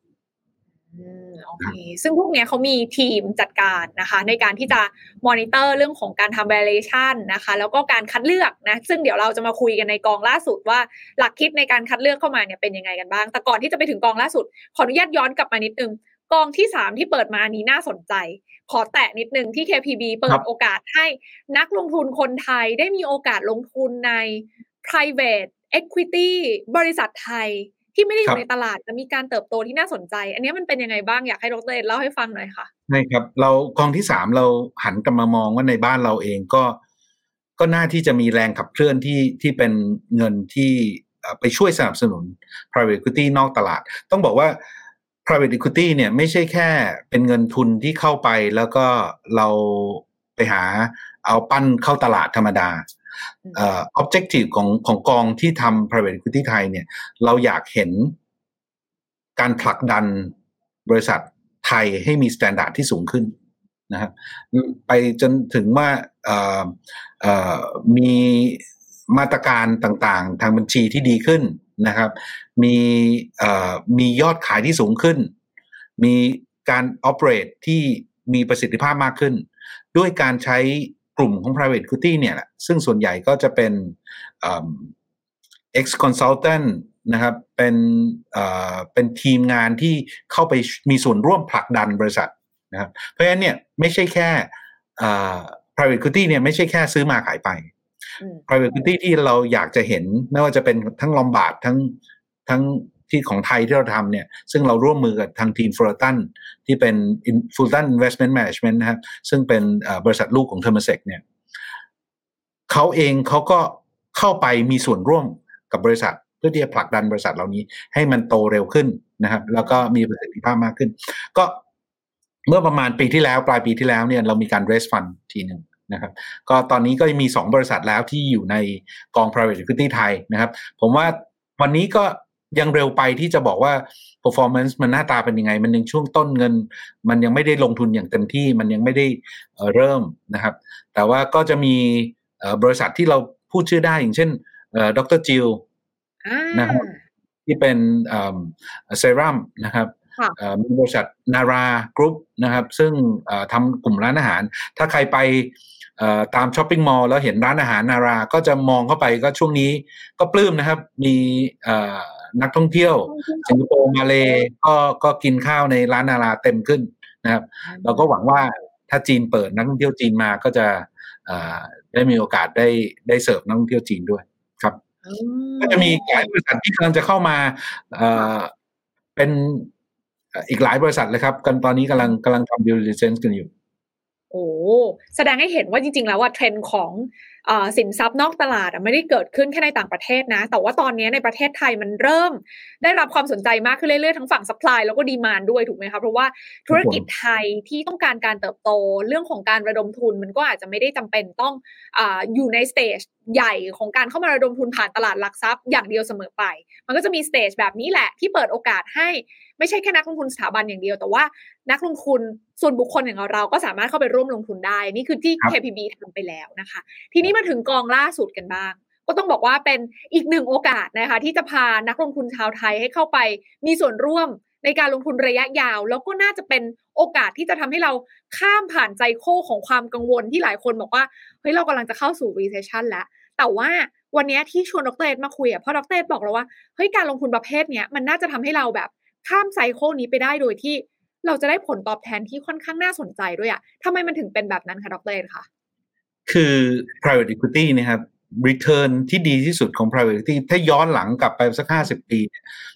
โอเคซึ่งพวกนี้เขามีทีมจัดการนะคะ ในการที่จะมอนิเตอร์เรื่องของการทำ valuation นะคะ แล้วก็การคัดเลือกนะซึ่งเดี๋ยวเราจะมาคุยกันในกองล่าสุดว่าหลักคิดในการคัดเลือกเข้ามาเนี่ยเป็นยังไงกันบ้าง แต่ก่อนที่จะไปถึงกองล่าสุด ขออนุญาตย้อนกลับมานิดนึงกองที่สามที่เปิดมานี้น่าสนใจ ขอแตะนิดนึงที่ KPB เปิดโอกาสให้นักลงทุนคนไทยได้มีโอกาสลงทุนใน private equity บริษัทไทยที่ไม่ได้อยู่ในตลาดจะมีการเติบโตที่น่าสนใจ อันนี้มันเป็นยังไงบ้างอยากให้ดรเอ็ดเล่าให้ฟังหน่อยค่ะใช่ครับ เรากองที่สามเราหันกลับมามองว่าในบ้านเราเองก็ ก็น่าที่จะมีแรงขับเคลื่อนที่ที่เป็นเงินที่ไปช่วยสนับสนุน private equity นอกตลาด ต้องบอกว่า private equity เนี่ยไม่ใช่แค่เป็นเงินทุนที่เข้าไปแล้วก็เราไปหาเอาปั้นเข้าตลาดธรรมดา เอ่อ objective ของของกองที่ทำ private equity ไทยเนี่ย เราอยากเห็นการผลักดันบริษัทไทยให้มีมาตรฐานที่สูงขึ้นนะครับไปจนถึงว่ามีมาตรการต่างๆ ทางบัญชีที่ดีขึ้นนะครับ มีมียอดขายที่สูงขึ้น มีการ operate ที่มีประสิทธิภาพมากขึ้น ด้วยการใช้ กลุ่มของ private equity เนี่ยแหละซึ่งส่วนใหญ่ก็จะเป็น ex consultant นะครับเป็นเป็นทีมงานที่เข้าไปมีส่วนร่วมผลักดันบริษัทนะครับเพราะฉะนั้นเนี่ยไม่ใช่แค่ private equity เนี่ยไม่ใช่แค่ซื้อมาขายไป private equity ที่เราอยากจะเห็นไม่ว่าจะเป็นทั้งลอมบาร์ดทั้งทั้ง ที่ของไทยที่เราทำเนี่ยซึ่งเราร่วมมือกับทางทีม Fullerton ที่เป็น Fullerton Investment Management นะครับซึ่งเป็นบริษัทลูกของเทอร์มเซกเนี่ยเขาเองเขาก็เข้าไปมีส่วนร่วมกับบริษัท เพื่อที่จะผลักดันบริษัทเหล่านี้ ให้มันโตเร็วขึ้นนะครับ แล้วก็มีประสิทธิภาพมากขึ้น ก็เมื่อประมาณปีที่แล้วปลายปีที่แล้วเนี่ยเรามีการ raise fund ทีหนึ่งนะครับก็ตอนนี้ก็มีสองบริษัทแล้วที่อยู่ในกอง private equity ไทยนะครับ ผมว่าวันนี้ก็ ยังเร็วไปที่จะบอกว่า performance มันหน้าตาเป็นยังไง มันยังช่วงต้นเงิน มันยังไม่ได้ลงทุนอย่างเต็มที่ มันยังไม่ได้เริ่มนะครับ แต่ว่าก็จะมีบริษัทที่เราพูดชื่อได้อย่างเช่นดรจิลนะครับที่เป็นเซรั่มนะครับมีบริษัทนารากรุ๊ปนะครับ ซึ่งทำกลุ่มร้านอาหาร ถ้าใครไปตาม shopping mall แล้วเห็นร้านอาหารนารา ก็จะมองเข้าไปก็ช่วงนี้ก็ปลื้มนะครับ มี นักท่องเที่ยว สิงคโปร์มาเลยก็ก็กินข้าวในร้านนาราเต็มขึ้นนะครับ เราก็หวังว่าถ้าจีนเปิดนักท่องเที่ยวจีนมาก็จะได้มีโอกาสได้ได้เสิร์ฟนักท่องเที่ยวจีนด้วยครับก็จะมีหลายบริษัทที่กำลังจะเข้ามาเป็นอีกหลายบริษัทเลยครับ กันตอนนี้กำลังกำลังทำ due diligence กันอยู่ โอ้แสดงให้เห็นว่าจริง ๆ แล้วว่าเทรนด์ของ สินทรัพย์นอกตลาดไม่ได้เกิดขึ้นแค่ในต่างประเทศนะ แต่ว่าตอนนี้ในประเทศไทยมันเริ่ม ได้รับความสนใจมากขึ้นเรื่อยๆทั้งฝั่ง supply แล้วก็ demand ด้วยถูกไหมคะเพราะว่าธุรกิจไทยที่ต้องการการเติบโตเรื่องของการระดมทุนมันก็อาจจะไม่ได้จำเป็นต้องอยู่ใน stage ใหญ่ของการเข้ามาระดมทุนผ่านตลาดหลักทรัพย์อย่างเดียวเสมอไป มันก็จะมีสเตจแบบนี้แหละที่เปิดโอกาสให้ไม่ใช่แค่นักลงทุนสถาบันอย่างเดียว แต่ว่านักลงทุนส่วนบุคคลอย่างเราก็สามารถเข้าไปร่วมลงทุนได้ นี่คือที่ KPB ทำไปแล้วนะคะ ทีนี้มาถึงกองล่าสุดกันบ้าง ก็ต้องบอกว่าเป็นอีกหนึ่งโอกาสนะคะ ที่จะพานักลงทุนชาวไทยให้เข้าไปมีส่วนร่วมในการลงทุนระยะยาว แล้วก็น่าจะเป็นโอกาสที่จะทำให้เราข้ามผ่านใจโค้ของความกังวลที่หลายคนบอกว่าเฮ้ยเรากำลังจะเข้าสู่ recession แล้ว แต่ว่าวันนี้ที่ชวนดรเอ็ดมาคุยอะเพราะดรเอ็ดบอกเราว่าเฮ้ยการลงทุนประเภทเนี้ยมันน่าจะทำให้เราแบบข้ามไซโคลนี้ไปได้โดยที่เราจะได้ผลตอบแทนที่ค่อนข้างน่าสนใจด้วยอะ่ะทำไมมันถึงเป็นแบบนั้นคะ ดรเอ็คะ คือ private equity นะครับ return ที่ดีที่สุดของ private equity ถ้าย้อนหลังกลับไปสักห้าสิบปี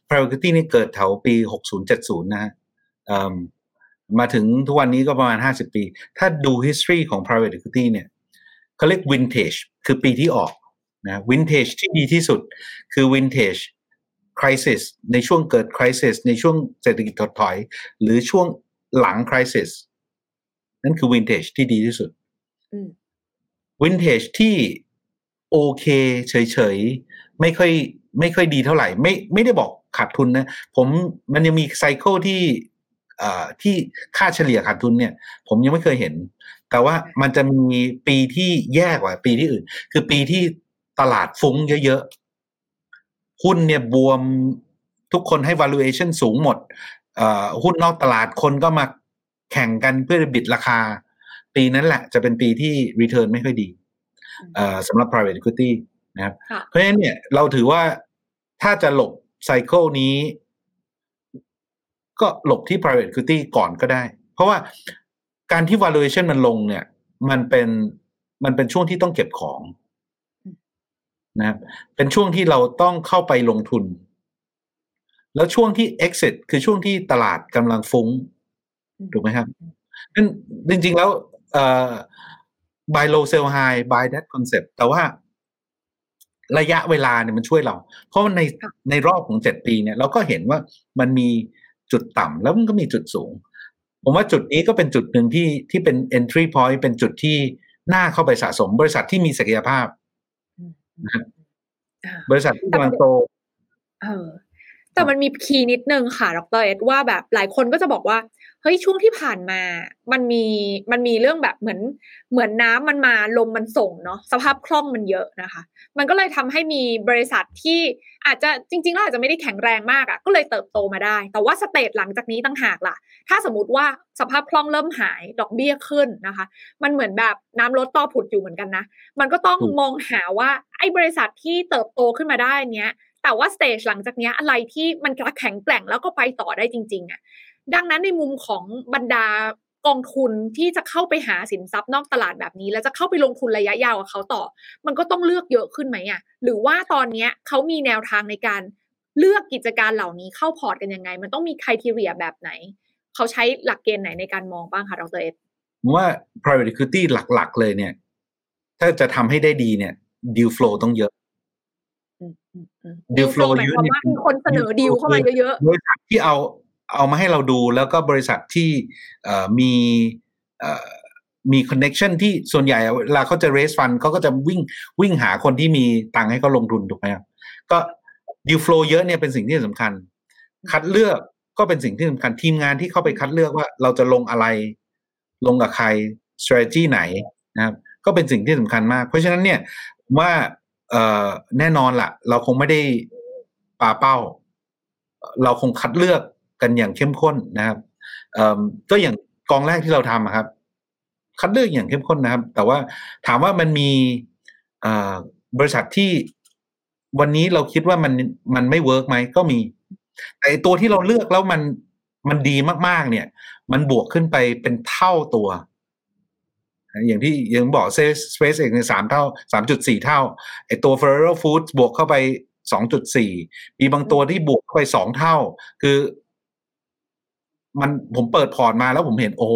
private equity นี่เกิดแถวปีหกศูนย์เจ็ดศูนย์นะฮะมาถึงทุกวันนี้ก็ประมาณห้าสิบปี ถ้าดู history ของ private equity เนี่ยเขาเรียก vintage คือปีที่ออกนะ vintage ที่ดีที่สุดคือ vintage crisis ในช่วงเกิด crisis ในช่วงเศรษฐกิจถดถอย หรือช่วงหลัง crisis นั่นคือ vintage ที่ดีที่สุด vintage ที่โอเคเฉยๆ ไม่ค่อยไม่ค่อยดีเท่าไหร่ ไม่ไม่ได้บอกขาดทุนนะ ผมมันยังมีไซเคิลที่ที่ค่าเฉลี่ยขาดทุนเนี่ย ผมยังไม่เคยเห็น แต่ว่ามันจะมีปีที่แย่กว่า ปีที่อื่น คือปีที่ตลาดฟุ้งเยอะๆ หุ้นเนี่ยบวมทุกคนให้ valuation สูงหมดหุ้นนอกตลาดคนก็มาแข่งกันเพื่อบิดราคา ปีนั้นแหละจะเป็นปีที่ return ไม่ค่อยดีสำหรับ private equity นะครับ เพราะฉะนั้นเนี่ยเราถือว่าถ้าจะหลบไซเคิลนี้ ก็หลบที่ private equity ก่อนก็ได้ เพราะว่าการที่ valuation มันลงเนี่ย มันเป็นมันเป็นช่วงที่ต้องเก็บของนะครับเป็นช่วงที่เราต้องเข้าไปลงทุน แล้วช่วงที่ exit คือช่วงที่ตลาดกำลังฟุง้งถูกไหมครับนั่นจริง ๆ แล้ว buy low sell high buy that concept แต่ว่าระยะเวลาเนี่ยมันช่วยเรา เพราะในในรอบของเจ็ดปีเนี่ยเราก็เห็นว่ามันมีจุดต่ำแล้วมันก็มีจุดสูง ผมว่าจุดนี้ก็เป็นจุดหนึ่งที่ที่เป็น entry point เป็นจุดที่น่าเข้าไปสะสม บริษัทที่มีศักยภาพ บริษัทที่กำลังโตเออ แต่มันมีคีย์นิดนึงค่ะดรเอ็ดว่าแบบหลายคนก็จะบอกว่าเฮ้ยช่วงที่ผ่านมา มันมีมันมีเรื่องแบบเหมือนเหมือนน้ำมันมาลมมันส่งเนาะสภาพคล่องมันเยอะนะคะ มันก็เลยทำให้มีบริษัทที่อาจจะจริงๆแล้วอาจจะไม่ได้แข็งแรงมากอะ่ะก็เลยเติบโตมาได้ แต่ว่า stage หลังจากนี้ต่างหากล่ะ ถ้าสมมติว่าสภาพคล่องเริ่มหายดอกเบี้ยขึ้นนะคะ มันเหมือนแบบน้ำลดต่อผุดอยู่เหมือนกันนะ มันก็ต้องมองหาว่าไอ้บริษัทที่เติบโตขึ้นมาได้เนี้ย แต่ว่า stage หลังจากนี้อะไรที่มันแข็งแกร่งแล้วก็ไปต่อได้จริงๆอะ่ะดังนั้นในมุมของบรรดากองทุนที่จะเข้าไปหาสินทรัพย์นอกตลาดแบบนี้ แล้วจะเข้าไปลงทุนระยะยาวกับเขาต่อ มันก็ต้องเลือกเยอะขึ้นไหมอะหรือว่าตอนนี้เขามีแนวทางในการเลือกกิจการเหล่านี้เข้าพอร์ตกันยังไง มันต้องมีคุณทีเรียแบบไหน เขาใช้หลักเกณฑ์ไหนในการมองบ้างคะดรเอสว่า private equity หลัก ๆ เลยเนี่ย ถ้าจะทำให้ได้ดีเนี่ย deal flow ต้องเยอะ deal flow เยอะนี่คนเสนอดีลเข้ามาเยอะๆบริษัทที่เอาเอามาให้เราดูแล้วก็บริษัทที่มีมี connection ที่ส่วนใหญ่เวลาเขาจะ raise fund เขาก็จะวิ่งวิ่งหาคนที่มีตังค์ให้เขาลงทุนถูกไหมครับก็ deal flow เยอะเนี่ยเป็นสิ่งที่สำคัญ คัดเลือกก็เป็นสิ่งที่สำคัญทีมงานที่เข้าไปคัดเลือกว่าเราจะลงอะไร ลงกับใคร strategy ไหนนะครับ ก็เป็นสิ่งที่สำคัญมาก เพราะฉะนั้นเนี่ยว่า แน่นอนละ่ะ เราคงไม่ได้ปาเป้า เราคงคัดเลือกกันอย่างเข้มข้นนะครับก็อย่างกองแรกที่เราทำครับ คัดเลือกอย่างเข้มข้นนะครับ แต่ว่าถามว่ามันมีบริษัทที่วันนี้เราคิดว่ามันมันไม่เวิร์กไหมก็มี แต่ตัวที่เราเลือกแล้วมันมันดีมากๆ เนี่ย มันบวกขึ้นไปเป็นเท่าตัว อย่างที่ยังบอก SpaceX เองในสามเท่าสามจุดสี่เท่าไอตัว f e r r e r Foods บวกเข้าไปสองจุดสี่มีบางตัวที่บวกเข้าไปสองเท่า คือ มันผมเปิดพอร์ตมาแล้วผมเห็นโอ้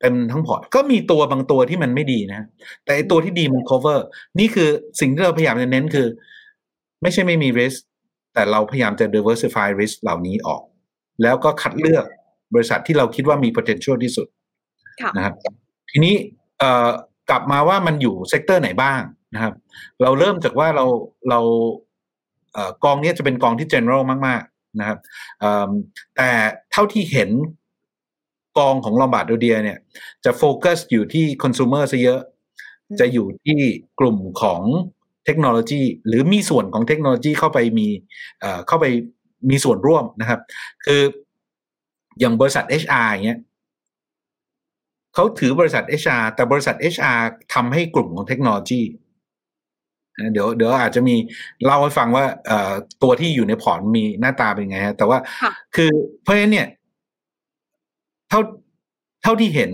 เต็มทั้งพอร์ตก็มีตัวบางตัวที่มันไม่ดีนะ แต่ตัวที่ดีมัน cover นี่คือสิ่งที่เราพยายามจะเน้นคือ ไม่ใช่ไม่มี risk แต่เราพยายามจะ diversify risk เหล่านี้ออก แล้วก็คัดเลือกบริษัทที่เราคิดว่ามี potential ที่สุดนะครับทีนี้เอ่อ กลับมาว่ามันอยู่ sector ไหนบ้างนะครับ เราเริ่มจากว่าเราเราเอ่อกองนี้จะเป็นกองที่ general มาก ๆ นะครับแต่เท่าที่เห็นกองของ Lombard Odier เนี่ย จะโฟกัสอยู่ที่ consumer ซะเยอะ จะอยู่ที่กลุ่มของเทคโนโลยี หรือมีส่วนของเทคโนโลยีเข้าไปมีเข้าไปมีส่วนร่วมนะครับ คืออย่างบริษัท HR อย่างเงี้ย เขาถือบริษัท HR แต่บริษัท HR ทำให้กลุ่มของเทคโนโลยีเดี๋ยวเดี๋ยวอาจจะมีเล่าให้ฟังว่าตัวที่อยู่ในพอร์ตมีหน้าตาเป็นไงฮะแต่ว่าคือเพราะฉะนั้นเนี่ย เท่าเท่าที่เห็น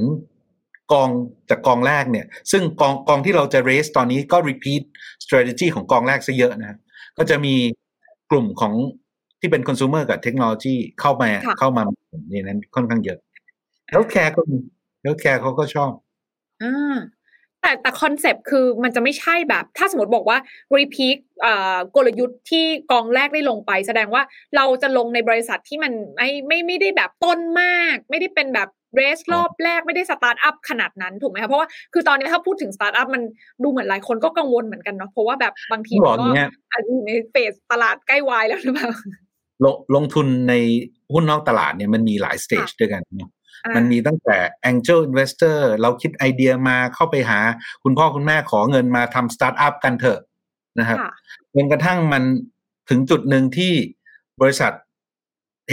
กองจากกองแรกเนี่ย ซึ่งกองกองที่เราจะ raise ตอนนี้ก็ repeat strategy ของกองแรกซะเยอะนะก็จะมีกลุ่มของที่เป็น consumer กับเทคโนโลยีเข้ามาเข้ามาในนั้นค่อนข้างเยอะ healthcare ก็มี healthcare เขาก็ชอบอ่าแต่แต่ concept คือมันจะไม่ใช่แบบ ถ้าสมมติบอกว่า repeat กลยุทธ์ที่กองแรกได้ลงไป แสดงว่าเราจะลงในบริษัทที่มันไม่ไม่ไม่ได้แบบต้นมาก ไม่ได้เป็นแบบ raise รอบแรกไม่ได้สตาร์ทอัพขนาดนั้นถูกไหมคะเพราะว่าคือตอนนี้ถ้าพูดถึงสตาร์ทอัพมันดูเหมือนหลายคนก็กังวลเหมือนกันเนาะเพราะว่าแบบบางทีก็อาจจะอยู่ใน phase ตลาดใกล้วายแล้วหรือเปล่าลงลงทุนในหุ้นนอกตลาดเนี่ยมันมีหลาย stage ด้วยกัน มันมีตั้งแต่ Angel Investor เราคิดไอเดียมาเข้าไปหาคุณพ่อคุณแม่ขอเงินมาทำสตาร์ทอัพกันเถอะนะครับจนกระทั่งมันถึงจุดหนึ่งที่บริษัท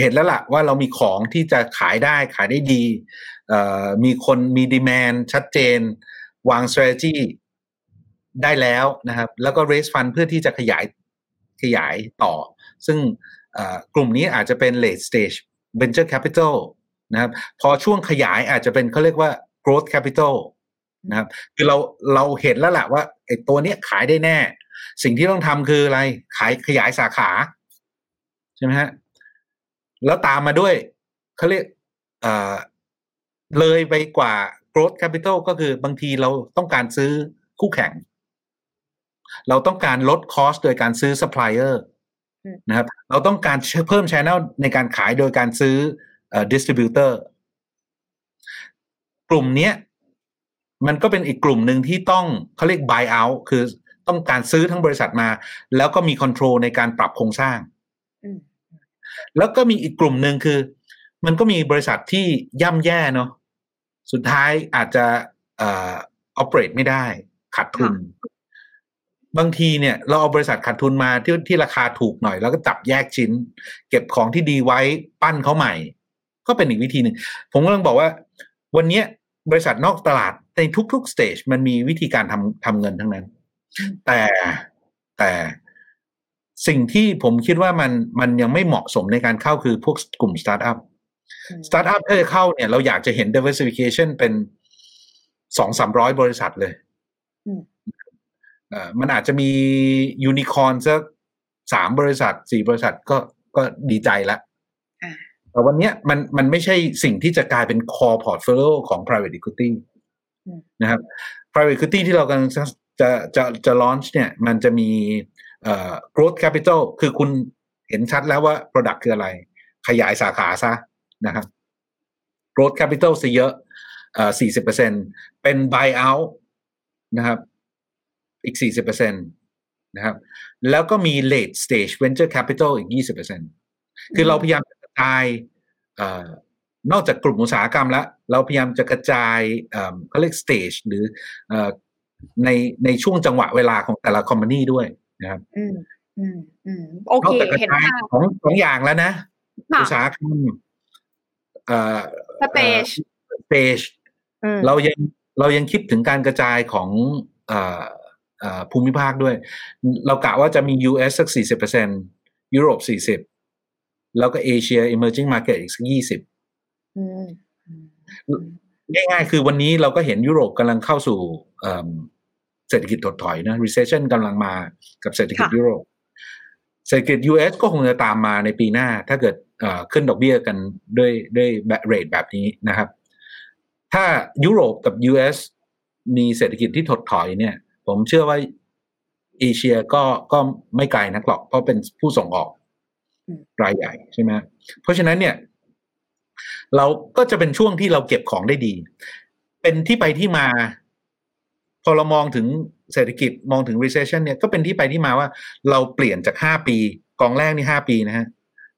เห็นแล้วล่ะว่าเรามีของที่จะขายได้ขายได้ดี มีคนมีดีแมนชัดเจน วาง strategy ได้แล้วนะครับ แล้วก็ raise fund เพื่อที่จะขยายขยายต่อ ซึ่งกลุ่มนี้อาจจะเป็น late stage venture capital นะครับพอช่วงขยายอาจจะเป็นเขาเรียกว่า growth capital นะครับคือเราเราเห็นแล้วแหละว่าไอ้ตัวนี้ขายได้แน่ สิ่งที่ต้องทำคืออะไรขายขยายสาขาใช่ไหมฮะแล้วตามมาด้วยเขาเรียกเลยไปกว่า growth capital ก็คือบางทีเราต้องการซื้อคู่แข่ง เราต้องการลด cost โดยการซื้อซัพพลายเออร์นะครับ เราต้องการเพิ่มช n นลในการขายโดยการซื้อ distributor กลุ่มนี้มันก็เป็นอีกกลุ่มหนึ่งที่ต้องเขาเรียก buy out คือต้องการซื้อทั้งบริษัทมา แล้วก็มีคอนโทรลในการปรับโครงสร้างแล้วก็มีอีกกลุ่มหนึ่งคือ มันก็มีบริษัทที่ย่ำแย่เนาะสุดท้ายอาจจะเอ่อ operate ไม่ได้ ขาดทุน บางทีเนี่ย เราเอาบริษัทขาดทุนมาที่ที่ราคาถูกหน่อย แล้วก็จับแยกชิ้น เก็บของที่ดีไว้ปั้นเขาใหม่ ก็เป็นอีกวิธีหนึ่ง ผมกำลังบอกว่า วันนี้บริษัทนอกตลาดในทุกๆ stage มันมีวิธีการทำทำเงินทั้งนั้น แต่แต่สิ่งที่ผมคิดว่ามันมันยังไม่เหมาะสมในการเข้าคือพวกกลุ่มสตาร์ทอัพสตาร์ทอัพถ้าจะเข้าเนี่ยเราอยากจะเห็น diversification เป็นสองสามร้อยบริษัทเลยมันอาจจะมียูนิคอนสักสามบริษัทสี่บริษัทก็ก็ดีใจแล้ว แต่วันนี้มันมันไม่ใช่สิ่งที่จะกลายเป็น core portfolio ของ private equity นะครับ private equity ที่เรากำลังจะจะจะจะ launch เนี่ย มันจะมีเอ่อ growth capital คือคุณเห็นชัดแล้วว่า product คืออะไร ขยายสาขาซะนะครับ growth capital ซะเยอะเอ่อสี่สิบเปอร์เซ็นเป็น buy out นะครับ อีกสี่สิบเปอร์เซ็นตนะครับ แล้วก็มี late stage venture capital อีกยี่สิบเปอร์เซ็นคือเราพยายาม จะกระจายนอกจากกลุ่มอุตสาหกรรมแล้ว เราพยายามจะกระจายเขาเรียก stage หรือในในช่วงจังหวะเวลาของแต่ละ company ด้วยนะครับอืมอืมอืมโอเคเห็นของสองอย่างแล้วนะอุตสาหกรรมเอ่อ stage stage เรายังเรายังคิดถึงการกระจายของเอ่อภูมิภาคด้วย เรากะว่าจะมี US สักสี่สิบเปอร์เซ็นยุโรปสี่สิบ แล้วก็เอเชีย emerging market อีกสักยี่สิบง่ายๆ คือวันนี้เราก็เห็นยุโรปกำลังเข้าสู่เศรษฐกิจถดถอยนะ recession กำลังมากับเศรษฐกิจยุโรป เศรษฐกิจ US ก็คงจะตามมาในปีหน้า ถ้าเกิดขึ้นดอกเบี้ยกันด้วยด้วยเรทแบบนี้นะครับ ถ้ายุโรปกับ US มีเศรษฐกิจที่ถดถอยเนี่ย ผมเชื่อว่าเอเชียก็ก็ไม่ไกลนักหรอก เพราะเป็นผู้ส่งออก รายใหญ่ใช่ไหมเพราะฉะนั้นเนี่ย เราก็จะเป็นช่วงที่เราเก็บของได้ดี เป็นที่ไปที่มา พอเรามองถึงเศรษฐกิจมองถึง recession เนี่ยก็เป็นที่ไปที่มาว่าเราเปลี่ยนจากห้าปี กองแรกนี่ห้าปีนะฮะ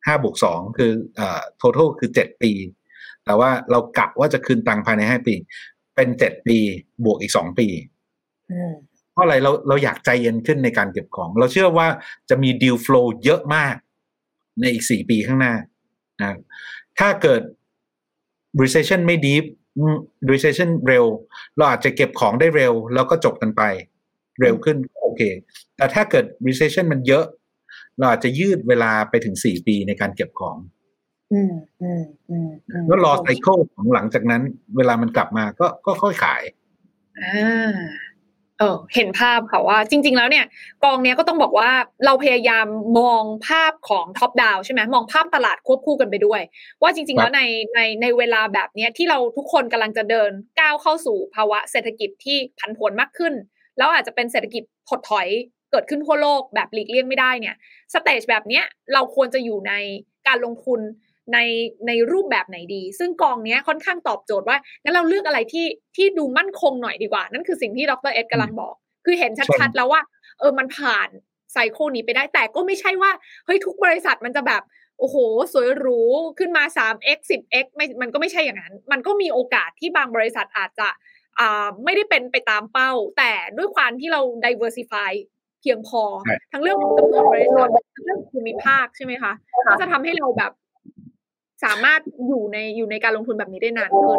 ห้าบวกสองคือเอ่อ total คือเจ็ดปี แต่ว่าเรากะว่าจะคืนตังค์ภายในห้าปี เป็นเจ็ดปีบวกอีกสองปีเพราะอะไรเราเราอยากใจเย็นขึ้นในการเก็บของ เราเชื่อว่าจะมี deal flow เยอะมาก ในอีกสี่ปีข้างหน้านะถ้าเกิด recession ไม่ deep recession เร็ว เราอาจจะเก็บของได้เร็ว แล้วก็จบกันไป เร็วขึ้นโอเค แต่ถ้าเกิด recession มันเยอะ เราอาจจะยืดเวลาไปถึงสี่ปีในการเก็บของแล้วรอไซเคิลของหลังจากนั้น เวลามันกลับมาก็ก็ค่อยขาย อ่า เออเห็นภาพค่ะว่า จริง ๆ แล้วเนี่ย กองเนี้ยก็ต้องบอกว่าเราพยายามมองภาพของท็อปดาวใช่ไหมมองภาพตลาดควบคู่กันไปด้วย ว่าจริง ๆ แล้วในในในเวลาแบบเนี้ยที่เราทุกคนกำลังจะเดินก้าวเข้าสู่ภาวะเศรษฐกิจที่ผันผวนมากขึ้น แล้วอาจจะเป็นเศรษฐกิจถดถอยเกิดขึ้นทั่วโลกแบบหลีกเลี่ยงไม่ได้เนี่ยstage แบบเนี้ยเราควรจะอยู่ในการลงทุน ในในรูปแบบไหนดี ซึ่งกองนี้ค่อนข้างตอบโจทย์ว่างั้นเราเลือกอะไรที่ที่ดูมั่นคงหน่อยดีกว่า นั่นคือสิ่งที่ดรเอ็ดกำลังบอก คือเห็นชัดๆแล้วว่า เออมันผ่านไซโคนี้ไปได้แต่ก็ไม่ใช่ว่าเฮ้ยทุกบริษัทมันจะแบบโอ้โห สวยหรูขึ้นมา 3x 10x ไม่มันก็ไม่ใช่อย่างนั้น มันก็มีโอกาสที่บางบริษัทอาจจะอ่าไม่ได้เป็นไปตามเป้า แต่ด้วยความที่เรา diversify เพียงพอ ทั้งเรื่องของจำนวนบริษัททั้งเรื่องภูมิภาคใช่ไหมคะก็จะทำให้เราแบบ สามารถอยู่ในอยู่ในการลงทุนแบบนี้ได้นานขึ้น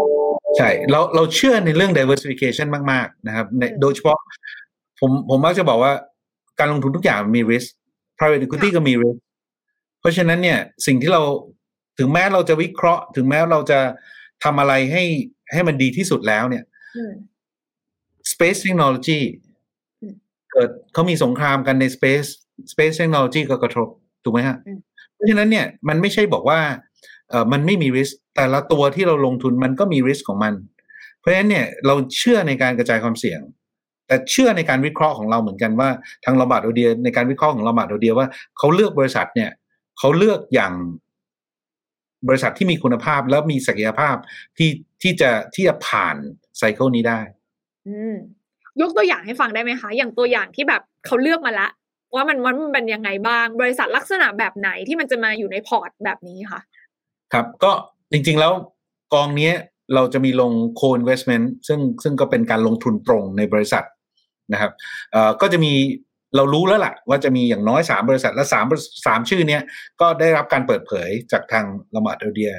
ใช่เราเราเชื่อในเรื่อง diversification มาก ๆ นะครับในโดยเฉพาะ ผมผมมักจะบอกว่าการลงทุนทุกอย่างมี risk private equity ก็มี risk เพราะฉะนั้นเนี่ยสิ่งที่เราถึงแม้เราจะวิเคราะห์ ถึงแม้เราจะทำอะไรให้ให้มันดีที่สุดแล้วเนี่ย space technology เกิดเขามีสงครามกันใน space space technology ก็กระทบถูกไหมฮะ เพราะฉะนั้นเนี่ยมันไม่ใช่บอกว่าเอ่อ มันไม่มีริสแต่ละตัวที่เราลงทุนมันก็มีริสของมัน เพราะฉะนั้นเนี่ยเราเชื่อในการกระจายความเสี่ยง แต่เชื่อในการวิเคราะห์ของเราเหมือนกันว่าทางลบาดโอเดียในการวิเคราะห์ของลบาดโอเดียว่าเขาเลือกบริษัทเนี่ยเขาเลือกอย่างบริษัทที่มีคุณภาพแล้วมีศักยภาพที่ที่จะที่จะผ่านไซเคิลนี้ได้ อืมยกตัวอย่างให้ฟังได้ไหมคะ อย่างตัวอย่างที่แบบเขาเลือกมาละว่ามันมันเป็นยังไงบ้าง บริษัทลักษณะแบบไหนที่มันจะมาอยู่ในพอร์ตแบบนี้คะ ครับ ก็จริงๆแล้วกองนี้เราจะมีลงโค investment ซึ่งซึ่งก็เป็นการลงทุนตรงในบริษัทนะครับเอ่อก็จะมีเรารู้แล้วล่ะ ว่าจะมีอย่างน้อยสามบริษัทและสามสามชื่อเนี้ยก็ได้รับการเปิดเผยจากทางละมาดเดีย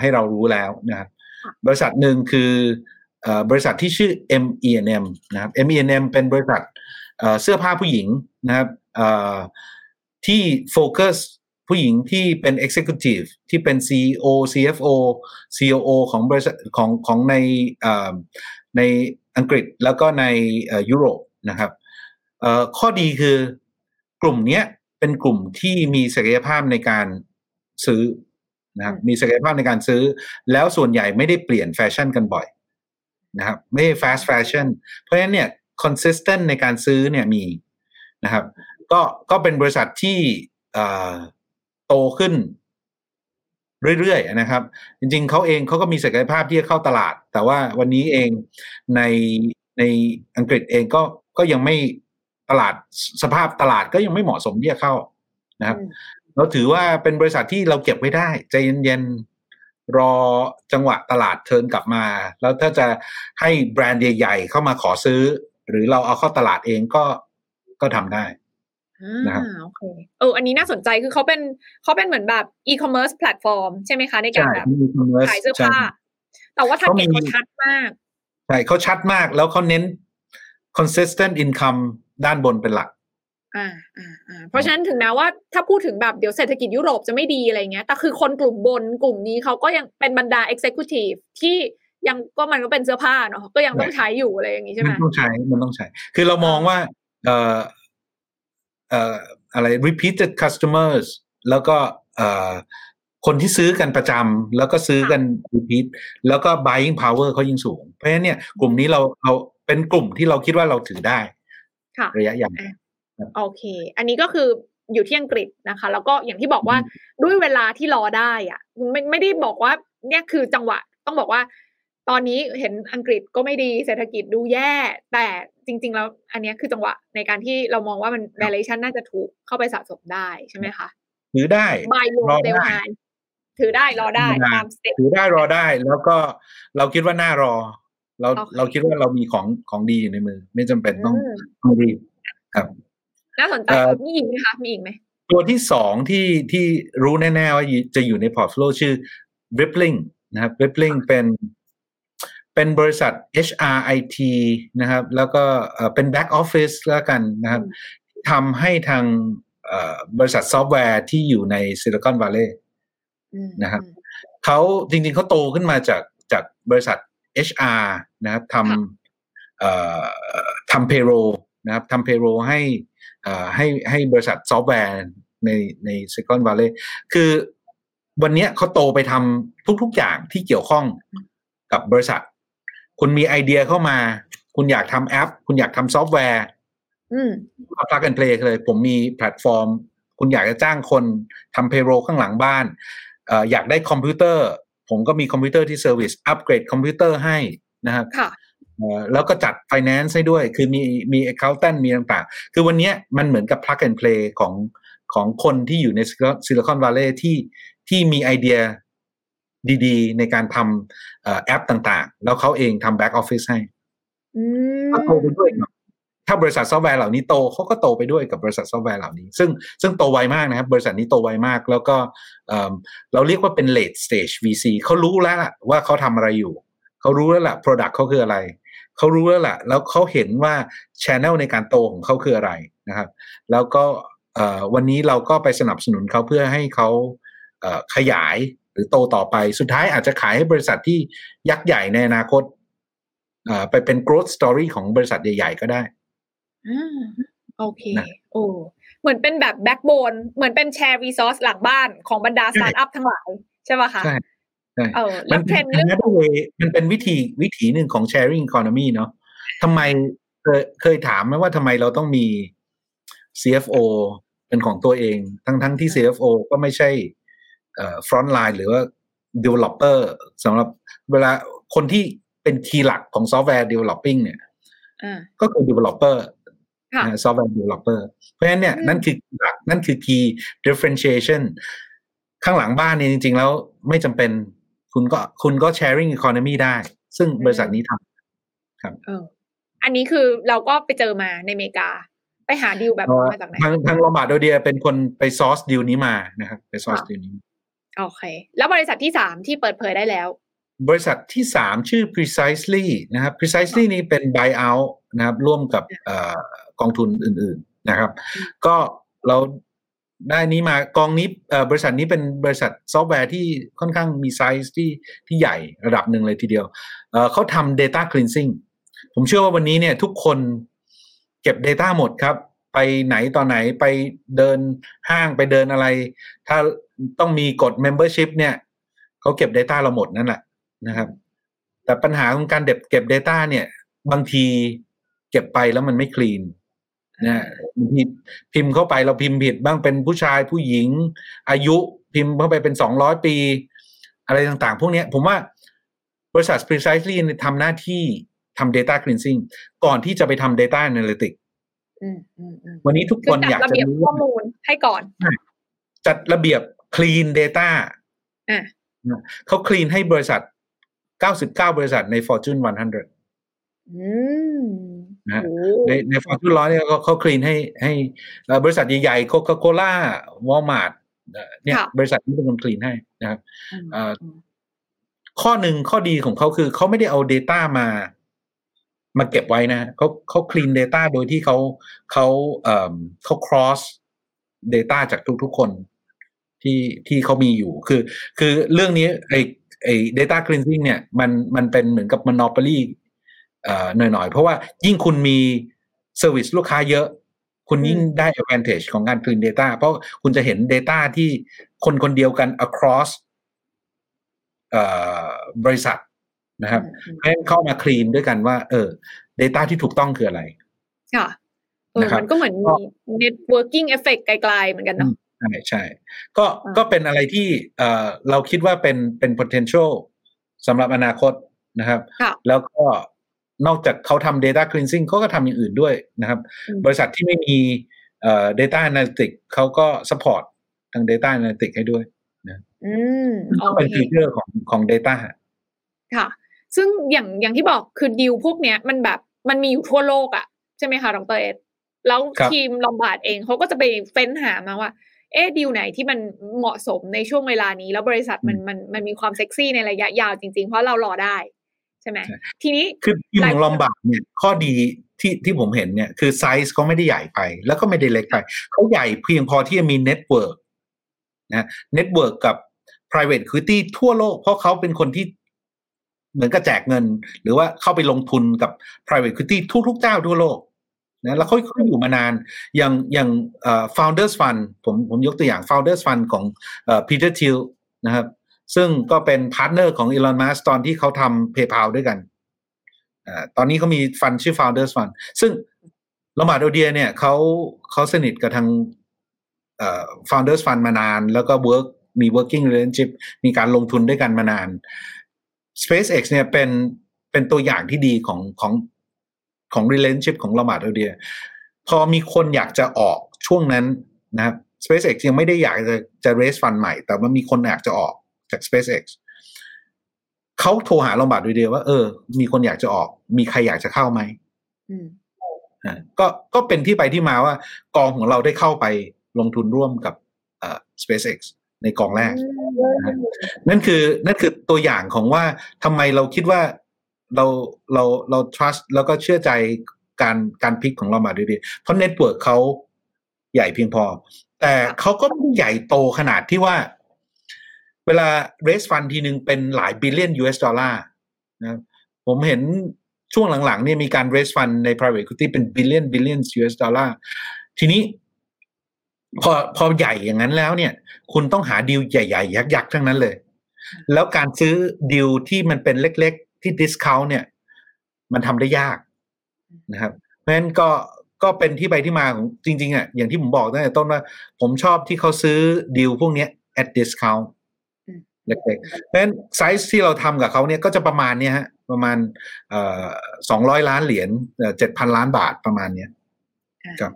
ให้เรารู้แล้วนะครับบริษัทหนึ่งคือบริษัทที่ชื่อ MENM นะครับ MENM เป็นบริษัทเสื้อผ้าผู้หญิงนะครับที่โฟกัส ผู้หญิงที่เป็น Executive ที่เป็น CEO CFO COO ของบริษัทของของในในอังกฤษแล้วก็ในยุโรปนะครับข้อดีคือกลุ่มนี้เป็นกลุ่มที่มีศักยภาพในการซื้อนะครับมีศักยภาพในการซื้อ แล้วส่วนใหญ่ไม่ได้เปลี่ยนแฟชั่นกันบ่อยนะครับไม่ fast fashion เพราะฉะนั้นเนี่ย consistent ในการซื้อเนี่ยมีนะครับ ก็ก็เป็นบริษัทที่ โตขึ้นเรื่อยๆนะครับ จริง ๆเขาเองเขาก็มีศักยภาพที่จะเข้าตลาด แต่ว่าวันนี้เองในในอังกฤษเองก็ก็ยังไม่ตลาดสภาพตลาดก็ยังไม่เหมาะสมที่จะเข้านะครับ เราถือว่าเป็นบริษัทที่เราเก็บไว้ได้ ใจเย็นๆรอจังหวะตลาดเทินกลับมา แล้วถ้าจะให้แบรนด์ใหญ่ ๆ เข้ามาขอซื้อ หรือเราเอาเข้าตลาดเองก็ก็ทำได้ นะครับโอเคเอออันนี้น่าสนใจคือเขาเป็นเขาเป็นเหมือนแบบ e-commerce platform ใช่ไหมคะ ในการแบบขายเสื้อผ้า แต่ว่า target เขาชัดมาก ใช่เขาชัดมากแล้วเขาเน้น consistent income ด้านบนเป็นหลัก อ่าอ่าอ่าเพราะฉะนั้นถึงแม้ว่าถ้าพูดถึงแบบเดี๋ยวเศรษฐกิจยุโรปจะไม่ดีอะไรเงี้ย แต่คือคนกลุ่มบนกลุ่มนี้เขาก็ยังเป็นบรรดา executive ที่ยังก็มันก็เป็นเสื้อผ้าเนาะก็ยังต้องใช้อยู่อะไรอย่างนี้ใช่ไหมมันต้องใช้ มันต้องใช้ คือเรามองว่า เอ่อเอ่ออะไร repeated customers แล้วก็เอ่อคนที่ซื้อกันประจำแล้วก็ซื้อกัน repeat แล้วก็ buying power เขายิ่งสูง เพราะฉะนั้นเนี่ยกลุ่มนี้เราเราเป็นกลุ่มที่เราคิดว่าเราถือได้ระยะยาวโอเค อันนี้ก็คืออยู่ที่อังกฤษนะคะ แล้วก็อย่างที่บอกว่าด้วยเวลาที่รอได้อะไม่ไม่ได้บอกว่าเนี่ยคือจังหวะต้องบอกว่า ตอนนี้เห็นอังกฤษก็ไม่ดีเศรษฐกิจดูแย่ แต่จริง ๆ แล้วอันนี้คือจังหวะในการที่เรามองว่ามัน valuation น่าจะถูกเข้าไปสะสมได้ใช่ไหมคะถือได้บายรอได้ถือได้รอได้ตามสเต็ปถือได้รอได้แล้วก็เราคิดว่าน่ารอ เราเราคิดว่าเรามีของของดีอยู่ในมือ ไม่จำเป็นต้องต้องรีบครับน่าสนใจมีอีกไหมคะมีอีกไหมตัวที่สองที่ที่รู้แน่ๆว่าจะอยู่ใน portfolio ชื่อ Rippling นะครับ Rippling เป็น เป็นบริษัท HRIT นะครับ แล้วก็เป็น back office แล้วกันนะครับทำให้ทางบริษัทซอฟต์แวร์ที่อยู่ใน Silicon Valley นะครับเขาจริงๆเขาโตขึ้นมาจากจากบริษัท HR นะครับทำทำ payrollนะครับทำ payroll ให้ให้ให้บริษัทซอฟต์แวร์ในใน Silicon Valley คือวันนี้เขาโตไปทำทุกๆอย่างที่เกี่ยวข้องกับบริษัท คุณมีไอเดียเข้ามา คุณอยากทำแอป คุณอยากทำซอฟต์แวร์มา plug and play เลย ผมมีแพลตฟอร์ม คุณอยากจะจ้างคนทำ payroll ข้างหลังบ้านอยากได้คอมพิวเตอร์ ผมก็มีคอมพิวเตอร์ที่ service upgrade คอมพิวเตอร์ให้นะครับแล้วก็จัด finance ให้ด้วย คือมีมี accountant มีต่างๆ คือวันนี้มันเหมือนกับ plug and play ของของคนที่อยู่ใน Silicon Valley ที่ที่มีไอเดีย ดีๆ ในการทำแอปต่างๆ แล้วเขาเองทำ back office ให้ก็โตไปด้วยถ้าบริษัทซอฟต์แวร์เหล่านี้โตเขาก็โตไปด้วยกับบริษัทซอฟต์แวร์เหล่านี้ ซึ่งซึ่งโตไวมากนะครับ บริษัทนี้โตไวมาก แล้วก็เราเรียกว่าเป็น late stage VC เขารู้แล้วว่าเขาทำอะไรอยู่ เขารู้แล้วล่ะ product เขาคืออะไร เขารู้แล้วล่ะ แล้วเขาเห็นว่าชแนลในการโตของเขาคืออะไรนะครับ แล้วก็วันนี้เราก็ไปสนับสนุนเขาเพื่อให้เขาขยายห รือโตต่อไป สุดท้ายอาจจะขายให้บริษัทที่ยักษ์ใหญ่ในอนาคตไปเป็น growth story ของบริษัทใหญ่ ๆ ก็ได้โอเค โอ้เหมือนเป็นแบบ backbone เหมือนเป็น share resource หลังบ้านของบรรดาสตาร์ทอัพทั้งหลายใช่ป่ะคะใช่ใช่มันเป็นมันเป็นวิธีวิธีหนึ่งของ sharing economy เนาะทำไมเคยเคยถามไหมว่าทำไมเราต้องมี CFO เป็นของตัวเอง ทั้งทั้งที่ CFO ก็ไม่ใช่ เอ่อ front line หรือว่า developer สำหรับเวลาคนที่เป็น key หลักของซอฟต์แวร์ developing เนี่ยก็คือ developer software developer เพราะฉะนั้นเนี่ยนั่นคือหลักนั่นคือ key differentiation ข้างหลังบ้านเนี่ยจริง ๆ แล้วไม่จำเป็นคุณก็คุณก็ sharing economy ได้ ซึ่งบริษัทนี้ทำครับอันนี้คือเราก็ไปเจอมาในอเมริกาไปหาดีลแบบมาจากไหนทางทาง Lombard Odier เป็นคนไป source deal นี้มานะครับ ไป source deal นี้ โอเค แล้วบริษัทที่สามที่เปิดเผยได้แล้ว บริษัทที่สามชื่อ Precisely นะครับ Precisely นี้เป็น buyout นะครับ ร่วมกับกองทุนอื่น ๆนะครับ ก็เราได้นี้มากองนี้บริษัทนี้เป็นบริษัทซอฟต์แวร์ที่ค่อนข้างมีไซส์ที่ที่ใหญ่ระดับหนึ่งเลยทีเดียวเขาทำ data cleansing ผมเชื่อว่าวันนี้เนี่ยทุกคนเก็บ Data หมดครับ ไปไหนตอนไหนไปเดินห้างไปเดินอะไร ถ้าต้องมีกฎ Membership เนี่ยเขาเก็บ Data เราหมดนั่นแหละนะครับ แต่ปัญหาของการเก็บเก็บ Data เนี่ย บางทีเก็บไปแล้วมันไม่คลีนนะพิมพิมพ์เข้าไปเราพิมพ์ผิดบ้างเป็นผู้ชายผู้หญิง อายุพิมพ์เข้าไปเป็นสองร้อยปี อะไรต่างๆ พวกนี้ผมว่าบริษัท Precisely ทำหน้าที่ทำ data cleansing ก่อนที่จะไปทำ data analytics วันนี้ทุกคนอยากจะรู้ข้อมูลให้ก่อน จัดระเบียบ clean data เขา clean ให้บริษัท 99 บริษัทใน Fortune 100นะในใน Fortune ร้อยเนี่ยเขา clean ให้ให้บริษัทใหญ่ๆ Coca-Cola Walmart เนี่ย บริษัทนี้เป็นคน clean ให้นะครับข้อหนึ่งข้อดีของเขาคือเขาไม่ได้เอา Data มา มาเก็บไว้นะเขาเขา clean data โดยที่เขาเขาเอ่อเขา cross data จากทุกๆคนที่ที่เขามีอยู่ คือ คือเรื่องนี้ไอไอ data cleansing เนี่ยมันมันเป็นเหมือนกับ monopoly เอ่อหน่อยๆ เพราะว่ายิ่งคุณมี service ลูกค้าเยอะ คุณยิ่งได้ advantage ของการ clean data เพราะคุณจะเห็น data ที่คนคนเดียวกัน across เอ่อบริษัท นะครับเพราะฉะนั้นเข้ามาคลีนด้วยกันว่า เออ Data ที่ถูกต้องคืออะไรค่ะเออมันก็เหมือนมี networking effect ไกลๆเหมือนกันเนาะใช่ใช่ก็ก็เป็นอะไรที่เออเราคิดว่าเป็นเป็น potential สำหรับอนาคตนะครับ แล้วก็นอกจากเขาทำ data cleansing เขาก็ทำอย่างอื่นด้วยนะครับ บริษัทที่ไม่มีเอ่อ data analytics เขาก็ support ทาง data analytics ให้ด้วยนะอืมเป็นฟีเจอร์ของของ data ค่ะ ซึ่งอย่างอย่างที่บอกคือดิวพวกเนี้ยมันแบบมันมีอยู่ทั่วโลกอะ่ะใช่ไหมคะดรเอสแล้วทีมลอมบาร์ดเองเขาก็จะไปเฟ้นหามาว่า เอ๊ดิวไหนที่มันเหมาะสมในช่วงเวลานี้ แล้วบริษัทมันมันมันมีความเซ็กซี่ในระยะยาวจริง ๆ เพราะเรารอได้ใช่ไหมทีนี้คือทีมของลอมบาร์ดเนี่ยข้อดีที่ที่ผมเห็นเนี่ยคือไซส์เขาไม่ได้ใหญ่ไป แล้วก็ไม่ได้เล็กไปเขาใหญ่เพียงพอที่จะมี network นะ network กับ private equity ทั่วโลก เพราะเขาเป็นคนที่ เหมือนกับแจกเงิน หรือว่าเข้าไปลงทุนกับ private equity ทุกๆเจ้าทั่วโลกนะแล้วเขาเขาอยู่มานานอย่างอย่าง Founders Fund ผมผมยกตัวอย่าง Founders Fund ของ Peter Thiel นะครับ ซึ่งก็เป็น partner ของ Elon Musk ตอนที่เขาทำ PayPal ด้วยกันตอนนี้เขามีฟันชื่อ founders fund ซึ่งลมาโดเดียเนี่ยเขาเขาสนิทกับทาง founders fund มานาน แล้วก็ work มี working relationship มีการลงทุนด้วยกันมานาน SpaceX เนี่ยเป็นเป็นตัวอย่างที่ดีของของของ relationship ของลามาร์ดเดียพอมีคนอยากจะออกช่วงนั้นนะครับ SpaceX ยังไม่ได้อยากจะจะ raise fund ใหม่ แต่ว่ามีคนอยากจะออกจาก SpaceX เขาโทรหา Lombard Odier ว่าเออ มีคนอยากจะออก มีใครอยากจะเข้าไหมก็ก็เป็นที่ไปที่มาว่ากองของเราได้เข้าไปลงทุนร่วมกับ SpaceX ในกองแรก นั่นคือนั่นคือตัวอย่างของว่าทำไมเราคิดว่าเราเราเรา trust แล้วก็เชื่อใจการการ pick ของเรามาดีๆเพราะ network เขาใหญ่เพียงพอ แต่เขาก็ไม่ใหญ่โตขนาดที่ว่า เวลา raise fund ทีนึงเป็นหลายบิลเลียน US ดอลลาร์นะผมเห็นช่วงหลังๆเนี่ยมีการ raise fund ใน private equity เป็นบิลเลียนบิลเลียน US ดอลลาร์ ทีนี้ พอพอใหญ่อย่างนั้นแล้วเนี่ย คุณต้องหาดีลใหญ่ๆ ยักษ์ๆทั้งนั้นเลย แล้วการซื้อดีลที่มันเป็นเล็กๆ ที่ discount เนี่ย มันทำได้ยากนะครับเพราะฉะนั้นก็ก็เป็นที่ไปที่มาของจริงๆอะอย่างที่ผมบอกตั้งแต่ต้นว่า ผมชอบที่เขาซื้อดีลพวกนี้ at discount เล็กๆเพราะฉะนั้นไซส์ที่เราทำกับเขาเนี่ยก็จะประมาณเนี้ยฮะประมาณเอ่อสองร้อยล้านเหรียญเจ็ดพันล้านบาทประมาณเนี้ยครับ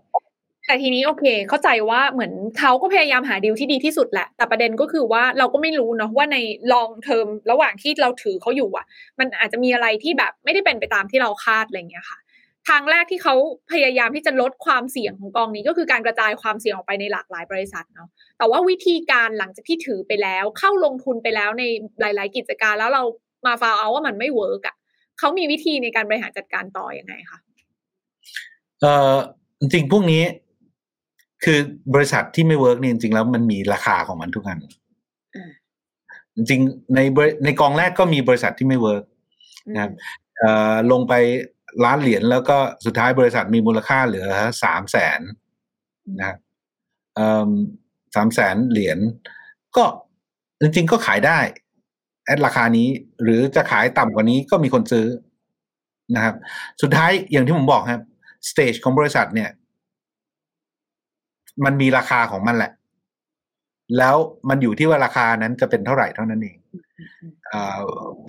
แต่ทีนี้โอเค เข้าใจว่าเหมือนเขาก็พยายามหาดีลที่ดีที่สุดแหละ แต่ประเด็นก็คือว่าเราก็ไม่รู้เนาะว่าในลองเทอมระหว่างที่เราถือเขาอยู่อะ มันอาจจะมีอะไรที่แบบไม่ได้เป็นไปตามที่เราคาดอะไรเงี้ยค่ะ ทางแรกที่เขาพยายามที่จะลดความเสี่ยงของกองนี้ก็คือการกระจายความเสี่ยงออกไปในหลากหลายบริษัทเนาะ แต่ว่าวิธีการหลังจากที่ถือไปแล้ว เข้าลงทุนไปแล้วในหลาย ๆ กิจการแล้วเรามา found out ว่ามันไม่ work อะเขามีวิธีในการบริหารจัดการต่ออยังไงคะเอ่อจริงพวกนี้ คือบริษัทที่ไม่ work เนี่ยจริงๆแล้วมันมีราคาของมันทุกอันจริงในในกองแรกก็มีบริษัทที่ไม่ workนะครับลงไปล้านเหรียญแล้วก็สุดท้ายบริษัทมีมูลค่าเหลือสามแสนนะครับสามแสนเหรียญก็จริงๆก็ขายได้ แอดราคานี้ หรือจะขายต่ำกว่านี้ก็มีคนซื้อนะครับ สุดท้ายอย่างที่ผมบอกครับสเตจของบริษัทเนี่ย มันมีราคาของมันแหละ แล้วมันอยู่ที่ว่าราคานั้นจะเป็นเท่าไหร่เท่านั้นเองอ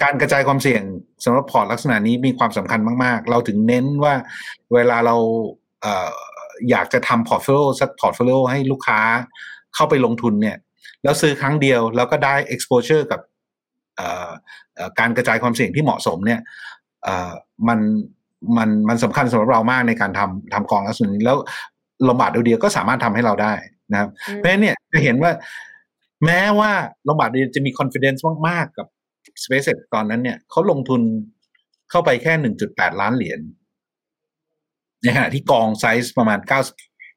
การกระจายความเสี่ยงสำหรับพอร์ตลักษณะนี้มีความสำคัญมาก ๆ เราถึงเน้นว่าเวลาเราเออยากจะทำ portfolio สัก portfolio ให้ลูกค้าเข้าไปลงทุนเนี่ย แล้วซื้อครั้งเดียว แล้วก็ได้ exposure กับการกระจายความเสี่ยงที่เหมาะสมเนี่ยมันมันมันสำคัญสำหรับเรามากในการทำทำกองลักษณะนี้แล้ว Lombard Odier ก็สามารถทำให้เราได้นะครับ เพราะฉะนั้นเนี่ยจะเห็นว่า แม้ว่าลมบาดเดียวจะมี confidence มากๆกับ SpaceX ตอนนั้นเนี่ยเขาลงทุนเข้าไปแค่หนึ่งจุดแปดล้านเหรียญในขณะที่กองไซส์ประมาณเก้า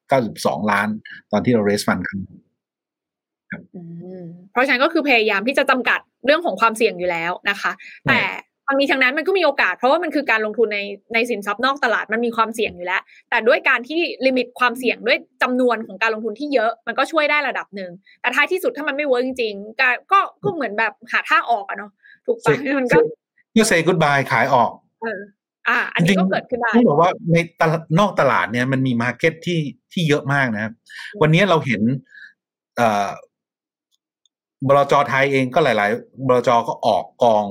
เก้าสิบสองล้าน ตอนที่เราเรสฟันครั้งเพราะฉะนั้นก็คือพยายามที่จะจำกัดเรื่องของความเสี่ยงอยู่แล้วนะคะ แต่ ทั้งนี้ทั้งนั้นมันก็มีโอกาส เพราะว่ามันคือการลงทุนในในสินทรัพย์นอกตลาดมันมีความเสี่ยงอยู่แล้ว แต่ด้วยการที่ limit ความเสี่ยงด้วยจำนวนของการลงทุนที่เยอะมันก็ช่วยได้ระดับหนึ่งแต่ท้ายที่สุดถ้ามันไม่ work จริงๆก็ก็เหมือนแบบหาท่าออกอะเนาะถูกปะมันก็ก็ say goodbye ขายออกเอออ่า อันนี้ก็เกิดขึ้นได้ต้องบอกว่าในตลาดนอกตลาดเนี่ยมันมี market ที่ที่เยอะมากนะครับวันนี้เราเห็นเอ่อบลจไทยเองก็หลาย ๆบลจก็ออกกอง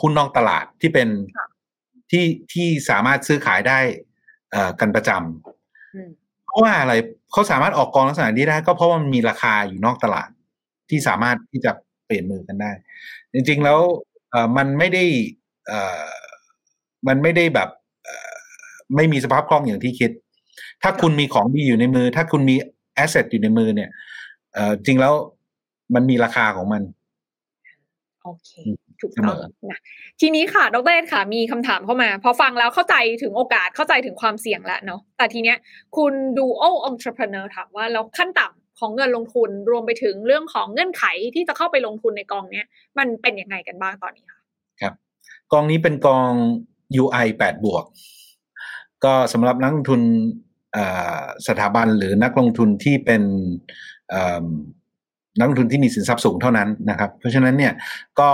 หุ้นนอกตลาดที่เป็นที่ที่สามารถซื้อขายได้กันประจำเพราะว่าอะไรเขาสามารถออกกองลักษณะนี้ได้ ก็เพราะว่ามันมีราคาอยู่นอกตลาดที่สามารถที่จะเปลี่ยนมือกันได้ จริง ๆ แล้วมันไม่ได้มันไม่ได้แบบไม่มีสภาพคล่องอย่างที่คิด ถ้าคุณมีของดีอยู่ในมือ ถ้าคุณมีแอสเซทอยู่ในมือเนี่ยจริงแล้วมันมีราคาของมัน โอเค ถูกต้องนะทีนี้ค่ะดรเอค่ะมีคำถามเข้ามา พอฟังแล้วเข้าใจถึงโอกาสเข้าใจถึงความเสี่ยงแล้วเนาะแต่ทีเนี้ยคุณดูโอ้องค์ประกอบถามว่าแล้วขั้นต่ำของเงินลงทุนรวมไปถึงเรื่องของเงื่อนไขที่จะเข้าไปลงทุนในกองเนี้ยมันเป็นยังไงกันบ้างตอนนี้คะครับ กองนี้เป็นกอง UI 8บวกก็สำหรับนักลงทุนสถาบันหรือนักลงทุนที่เป็นนักลงทุนที่มีสินทรัพย์สูงเท่านั้นนะครับ เพราะฉะนั้นเนี่ยก็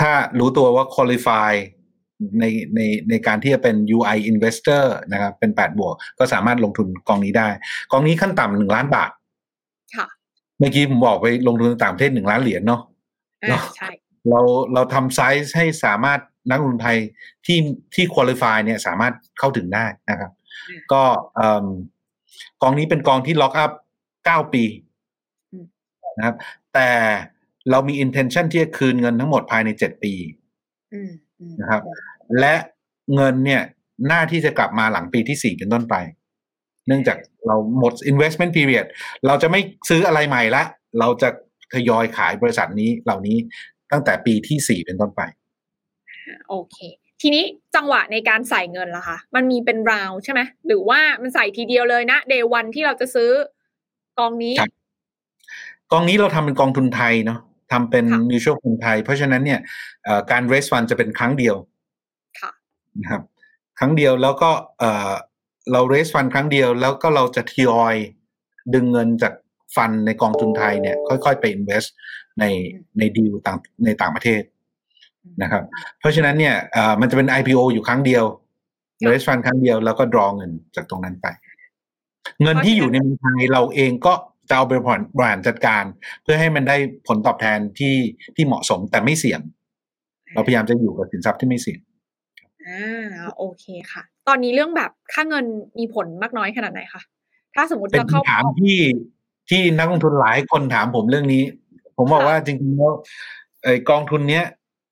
ถ้ารู้ตัวว่า qualify ในในในการที่จะเป็น UI investor นะครับเป็น 8 บวก ก็สามารถลงทุนกองนี้ได้ กองนี้ขั้นต่ำหนึ่งล้านบาท ค่ะ เมื่อกี้ผมบอกไปลงทุนต่างประเทศหนึ่งล้านเหรียญเนาะใช่เราเราทำไซส์ให้สามารถนักลงทุนไทยที่ที่คุริฟายเนี่ยสามารถเข้าถึงได้นะครับ ก็กองนี้เป็นกองที่ล็อกอัพเก้าปีนะครับ แต่ เรามี intention ที่จะคืนเงินทั้งหมดภายในเจ็ดปีนะครับ และเงินเนี่ยหน้าที่จะกลับมาหลังปีที่สี่เป็นต้นไป เนื่องจากเราหมด investment period เราจะไม่ซื้ออะไรใหม่ละ เราจะทยอยขายบริษัทนี้เหล่านี้ตั้งแต่ปีที่สี่เป็นต้นไป โอเค ทีนี้จังหวะในการใส่เงินล่ะคะมันมีเป็นราวใช่ไหมหรือว่ามันใส่ทีเดียวเลยนะเดวันที่เราจะซื้อกองนี้กองนี้เราทำเป็นกองทุนไทยเนาะ ทำเป็นมิวชั่วทุนไทย เพราะฉะนั้นเนี่ยการเรสฟันจะเป็นครั้งเดียวนะครับครั้งเดียวแล้วก็เราเรสฟันครั้งเดียว แล้วก็เราจะทยอยดึงเงินจากฟันในกองทุนไทยเนี่ย ค่อยๆ ไปอินเวสต์ในในดีลต่างในต่างประเทศนะครับ เพราะฉะนั้นเนี่ยมันจะเป็น IPO อยู่ครั้งเดียวเรสฟันครั้งเดียวแล้วก็ดรอเงินจากตรงนั้นไป เงินที่อยู่ในเมืองไทยเราเองก็ จะเอาไปผ่อนบริหารจัดการ เพื่อให้มันได้ผลตอบแทนที่ที่เหมาะสมแต่ไม่เสี่ยง เราพยายามจะอยู่กับสินทรัพย์ที่ไม่เสี่ยงอ่าโอเคค่ะ ตอนนี้เรื่องแบบค่าเงินมีผลมากน้อยขนาดไหนคะถ้าสมมติจะเข้าถามที่ที่นักลงทุนหลายคนถามผมเรื่องนี้ ผมบอกว่าจริงๆแล้วไอ้กองทุนเนี้ย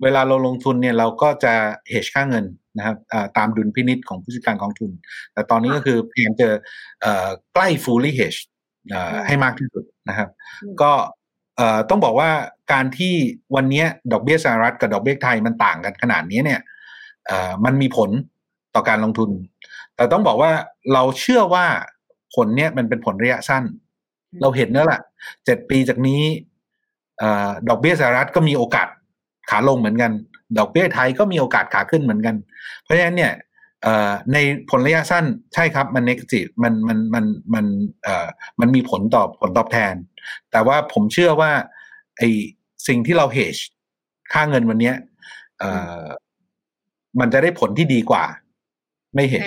เวลาเราลงทุนเนี่ยเราก็จะเฮชค่าเงินนะครับตามดุลพินิษของผู้จัดการกองทุน แต่ตอนนี้ก็คือพยายามจะใกล้ fully hedge ให้มากที่สุดนะครับ ก็ต้องบอกว่าการที่วันนี้ดอกเบี้ยสหรัฐกับดอกเบี้ยไทยมันต่างกันขนาดนี้เนี่ยมันมีผลต่อการลงทุน แต่ต้องบอกว่าเราเชื่อว่าผลเนี้ยมันเป็นผลระยะสั้น เราเห็นแล้วล่ะเจ็ดปีจากนี้ดอกเบี้ยสหรัฐก็มีโอกาสขาลงเหมือนกัน ดอกเบี้ยไทยก็มีโอกาสขาขึ้นเหมือนกัน เพราะฉะนั้นเนี่ย ในผลระยะสั้นใช่ครับมันเนกจีมันมันมันมันเอ่อมันมีผลต่อผลตอบแทน แต่ว่าผมเชื่อว่าไอสิ่งที่เราเฮชค่าเงินวันนี้เอ่อมันจะได้ผลที่ดีกว่า ไม่เฮช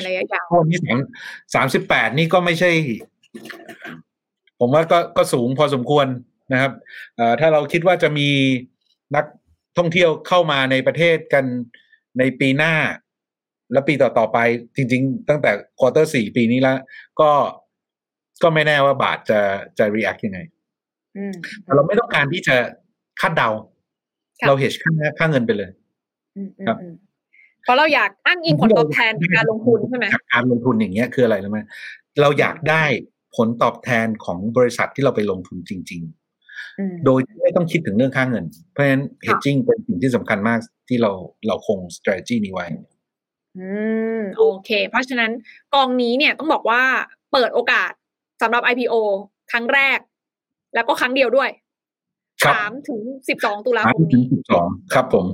วันนี้สามสามสิบแปดนี่ก็ไม่ใช่ ผมว่าก็ก็สูงพอสมควรนะครับเอ่อถ้าเราคิดว่าจะมีนักท่องเที่ยวเข้ามาในประเทศกันในปีหน้า แล้วปีต่อๆไปจริง ๆ ตั้งแต่ควอเตอร์สี่ปีนี้แล้วก็ก็ไม่แน่ว่าบาทจะจะรีแอคยังไงแต่เราไม่ต้องการที่จะคาดเดา เราเห็นค่าค่าเงินไปเลยครับเพราะเราอยากอ้างอิงผลตอบแทนจากการลงทุนใช่ไหมจากการลงทุนอย่างเงี้ยคืออะไรรู้ไหมเราอยากได้ผลตอบแทนของบริษัทที่เราไปลงทุนจริงโดยไม่ต้องคิดถึงเรื่องค่าเงิน เพราะฉะนั้น hedging เป็นสิ่งที่สำคัญมากที่เราเราคง strategy นี้ไว้ อืมโอเค เพราะฉะนั้นกองนี้เนี่ยต้องบอกว่าเปิดโอกาสสำหรับ IPO ครั้งแรก แล้วก็ครั้งเดียวด้วยสามถึงสิบสองตุลาคมนี้สิบสองครับผม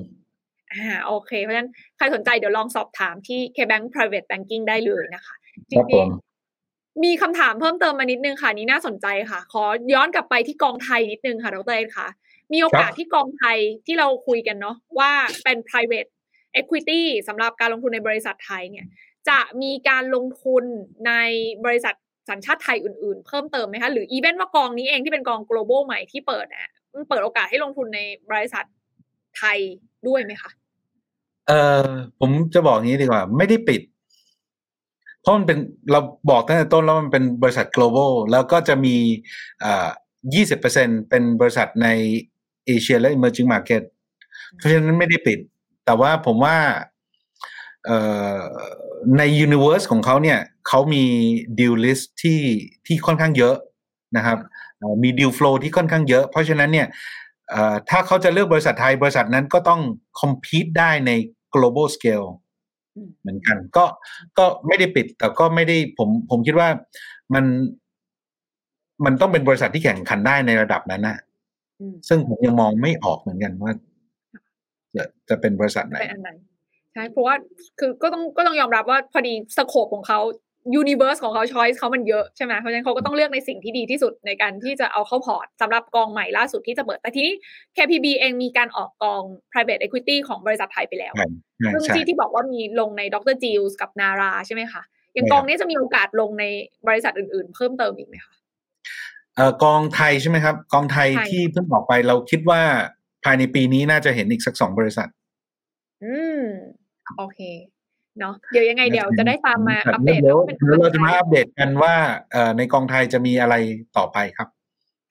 อ่าโอเค เพราะฉะนั้นใครสนใจเดี๋ยวลองสอบถามที่ KBank Private Banking ได้เลยนะคะจริงๆมีคำถามเพิ่มเติมมานิดนึงค่ะนี้น่าสนใจค่ะ ขอย้อนกลับไปที่กองไทยนิดนึงค่ะดรเอ็ค่ะ มีโอกาสที่กองไทยที่เราคุยกันเนาะว่าเป็น private equity สำหรับการลงทุนในบริษัทไทยเนี่ยจะมีการลงทุนในบริษัทสัญชาติไทยอื่นๆ เพิ่มเติมไหมคะ หรืออีเวนต์ว่ากองนี้เองที่เป็นกอง global ใหม่ที่เปิดเนี่ยมันเปิดโอกาสให้ลงทุนในบริษัทไทยด้วยไหมคะเออผมจะบอกงี้ดีกว่า ไม่ได้ปิด เพราะมันเป็นเราบอกตั้งแต่ต้นแล้วมันเป็นบริษัท global แล้วก็จะมีอ่ายี่สิบเปอร์เซ็นเป็นบริษัทในเอเชียและ emerging market เพราะฉะนั้นไม่ได้ปิด แต่ว่าผมว่าใน universe ของเขาเนี่ยเขามี deal list ที่ที่ค่อนข้างเยอะนะครับมี deal flow ที่ค่อนข้างเยอะ เพราะฉะนั้นเนี่ยถ้าเขาจะเลือกบริษัทไทยบริษัทนั้นก็ต้อง compete ได้ใน global scale เหมือนกัน ก็ก็ไม่ได้ปิด แต่ก็ไม่ได้ผมผมคิดว่ามันมันต้องเป็นบริษัทที่แข่งขันได้ในระดับนั้นนะซึ่งผมยังมองไม่ออกเหมือนกันว่า จะจะเป็นบริษัทไหนเป็นอันไหนใช่เพราะว่าคือก็ต้องก็ต้องยอมรับว่าพอดี scope ของเขา universe ของเขา choice เขามันเยอะใช่ไหมเพราะฉะนั้นเขาก็ต้องเลือกในสิ่งที่ดีที่สุดในการที่จะเอาเข้าพอร์ตสำหรับกองใหม่ล่าสุดที่จะเปิด แต่ทีนี้ KPB เองมีการออกกอง private equity ของบริษัทไทยไปแล้วซึ่งที่ที่บอกว่ามีลงใน Dr.JiLL กับนาราใช่ไหมคะอย่างกองนี้จะมีโอกาสลงในบริษัทอื่นๆ เพิ่มเติมอีกไหมคะเอ่อกองไทยใช่ไหมครับ กองไทยที่เพิ่งออกไปเราคิดว่า ภายในปีนี้น่าจะเห็นอีกสักสองบริษัท อืม โอเค เนาะเดี๋ยวยังไงเดี๋ยวจะได้ตามมาอัปเดตแล้วเราจะมาอัปเดตกันว่าในกองไทยจะมีอะไรต่อไปครับ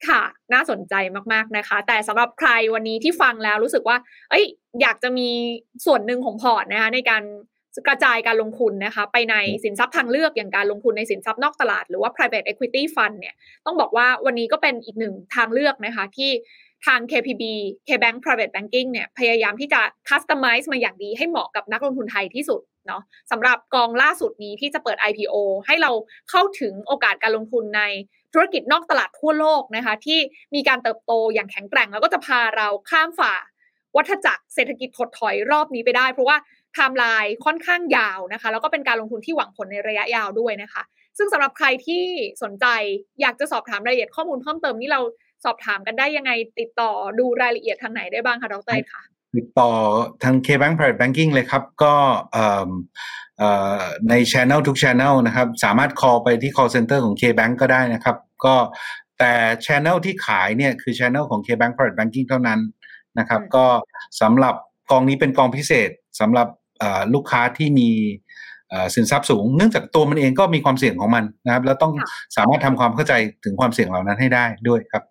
ค่ะ น่าสนใจมากๆนะคะ แต่สำหรับใครวันนี้ที่ฟังแล้วรู้สึกว่า เอ้ย อยากจะมีส่วนหนึ่งของพอร์ตนะคะ ในการกระจายการลงทุนนะคะ ไปในสินทรัพย์ทางเลือกอย่างการลงทุนในสินทรัพย์นอกตลาดหรือว่า private equity fund เนี่ย ต้องบอกว่าวันนี้ก็เป็นอีกหนึ่งทางเลือกนะคะ ที่ ทาง KPB KBank Private Banking เนี่ยพยายามที่จะ customize มาอย่างดีให้เหมาะกับนักลงทุนไทยที่สุดเนาะสำหรับกองล่าสุดนี้ที่จะเปิด IPO ให้เราเข้าถึงโอกาสการลงทุนในธุรกิจนอกตลาดทั่วโลกนะคะที่มีการเติบโตอย่างแข็งแกร่ง แล้วก็จะพาเราข้ามฝ่า วัฏจักรเศรษฐกิจถดถอยรอบนี้ไปได้ เพราะว่าไทม์ไลน์ค่อนข้างยาวนะคะ แล้วก็เป็นการลงทุนที่หวังผลในระยะยาวด้วยนะคะ ซึ่งสำหรับใครที่สนใจอยากจะสอบถามรายละเอียดข้อมูลเพิ่มเติมนี่เรา สอบถามกันได้ยังไงติดต่อดูรายละเอียดทางไหนได้บ้างคะดรค่ะติดต่อทาง K-Bank Private Banking เลยครับ ก็ใน Channel ทุก Channel นะครับ สามารถ call ไปที่ call center ของ K-Bank ก็ได้นะครับ ก็แต่ Channel ที่ขายเนี่ยคือ Channel ของ K-Bank Private Banking เท่านั้นนะครับ ก็สำหรับกองนี้เป็นกองพิเศษสำหรับลูกค้าที่มีสินทรัพย์สูง เนื่องจากตัวมันเองก็มีความเสี่ยงของมันนะครับ แล้วต้องสามารถทำความเข้าใจถึงความเสี่ยงเหล่านั้นให้ได้ด้วยครับ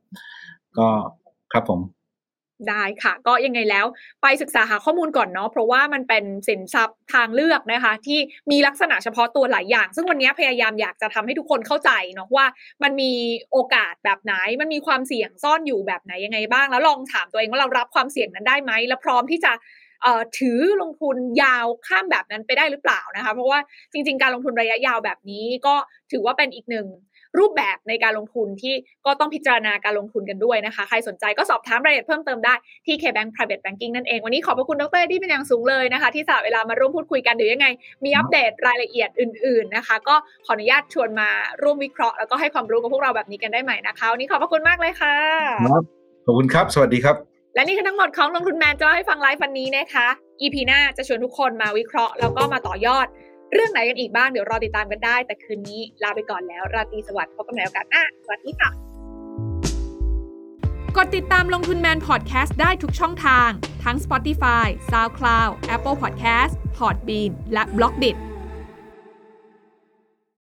ก็ครับผมได้ค่ะ ก็ยังไงแล้วไปศึกษาหาข้อมูลก่อนเนาะเพราะว่ามันเป็นสินทรัพย์ทางเลือกนะคะ ที่มีลักษณะเฉพาะตัวหลายอย่าง ซึ่งวันนี้พยายามอยากจะทำให้ทุกคนเข้าใจเนาะว่ามันมีโอกาสแบบไหน มันมีความเสี่ยงซ่อนอยู่แบบไหนยังไงบ้าง แล้วลองถามตัวเองว่าเรารับความเสี่ยงนั้นได้ไหมและพร้อมที่จะถือลงทุนยาวข้ามแบบนั้นไปได้หรือเปล่านะคะ เพราะว่าจริง ๆ การลงทุนระยะยาวแบบนี้ก็ถือว่าเป็นอีกหนึ่ง รูปแบบในการลงทุนที่ก็ต้องพิจารณาการลงทุนกันด้วยนะคะ ใครสนใจก็สอบถามรายละเอียดเพิ่มเติมได้ที่ KBank Private Banking นั่นเอง วันนี้ขอบพระคุณดรที่เป็นอย่างสูงเลยนะคะ ที่สละเวลามาร่วมพูดคุยกันหรือยังไง มีอัปเดตรายละเอียดอื่น ๆนะคะ ก็ขออนุญาตชวนมาร่วมวิเคราะห์แล้วก็ให้ความรู้กับพวกเราแบบนี้กันได้ใหม่นะคะวันนี้ขอบพระคุณมากเลยค่ะขอบคุณครับ สวัสดีครับ และนี่คือทั้งหมดของลงทุนแมนจะเล่าให้ฟังไลฟ์วันนี้นะคะ EP หน้าจะชวนทุกคนมาวิเคราะห์แล้วก็มาต่อยอด เรื่องไหนกันอีกบ้างเดี๋ยวรอติดตามกันได้ แต่คืนนี้ลาไปก่อนแล้ว ราตรีสวัสดิ์พบกันใหม่โอกาสหน้าสวัสดีค่ะ กดติดตามลงทุนแมนพอดแคสต์ได้ทุกช่องทาง ทั้ง Spotify, SoundCloud, Apple Podcast, Podbean และ b l o กดิ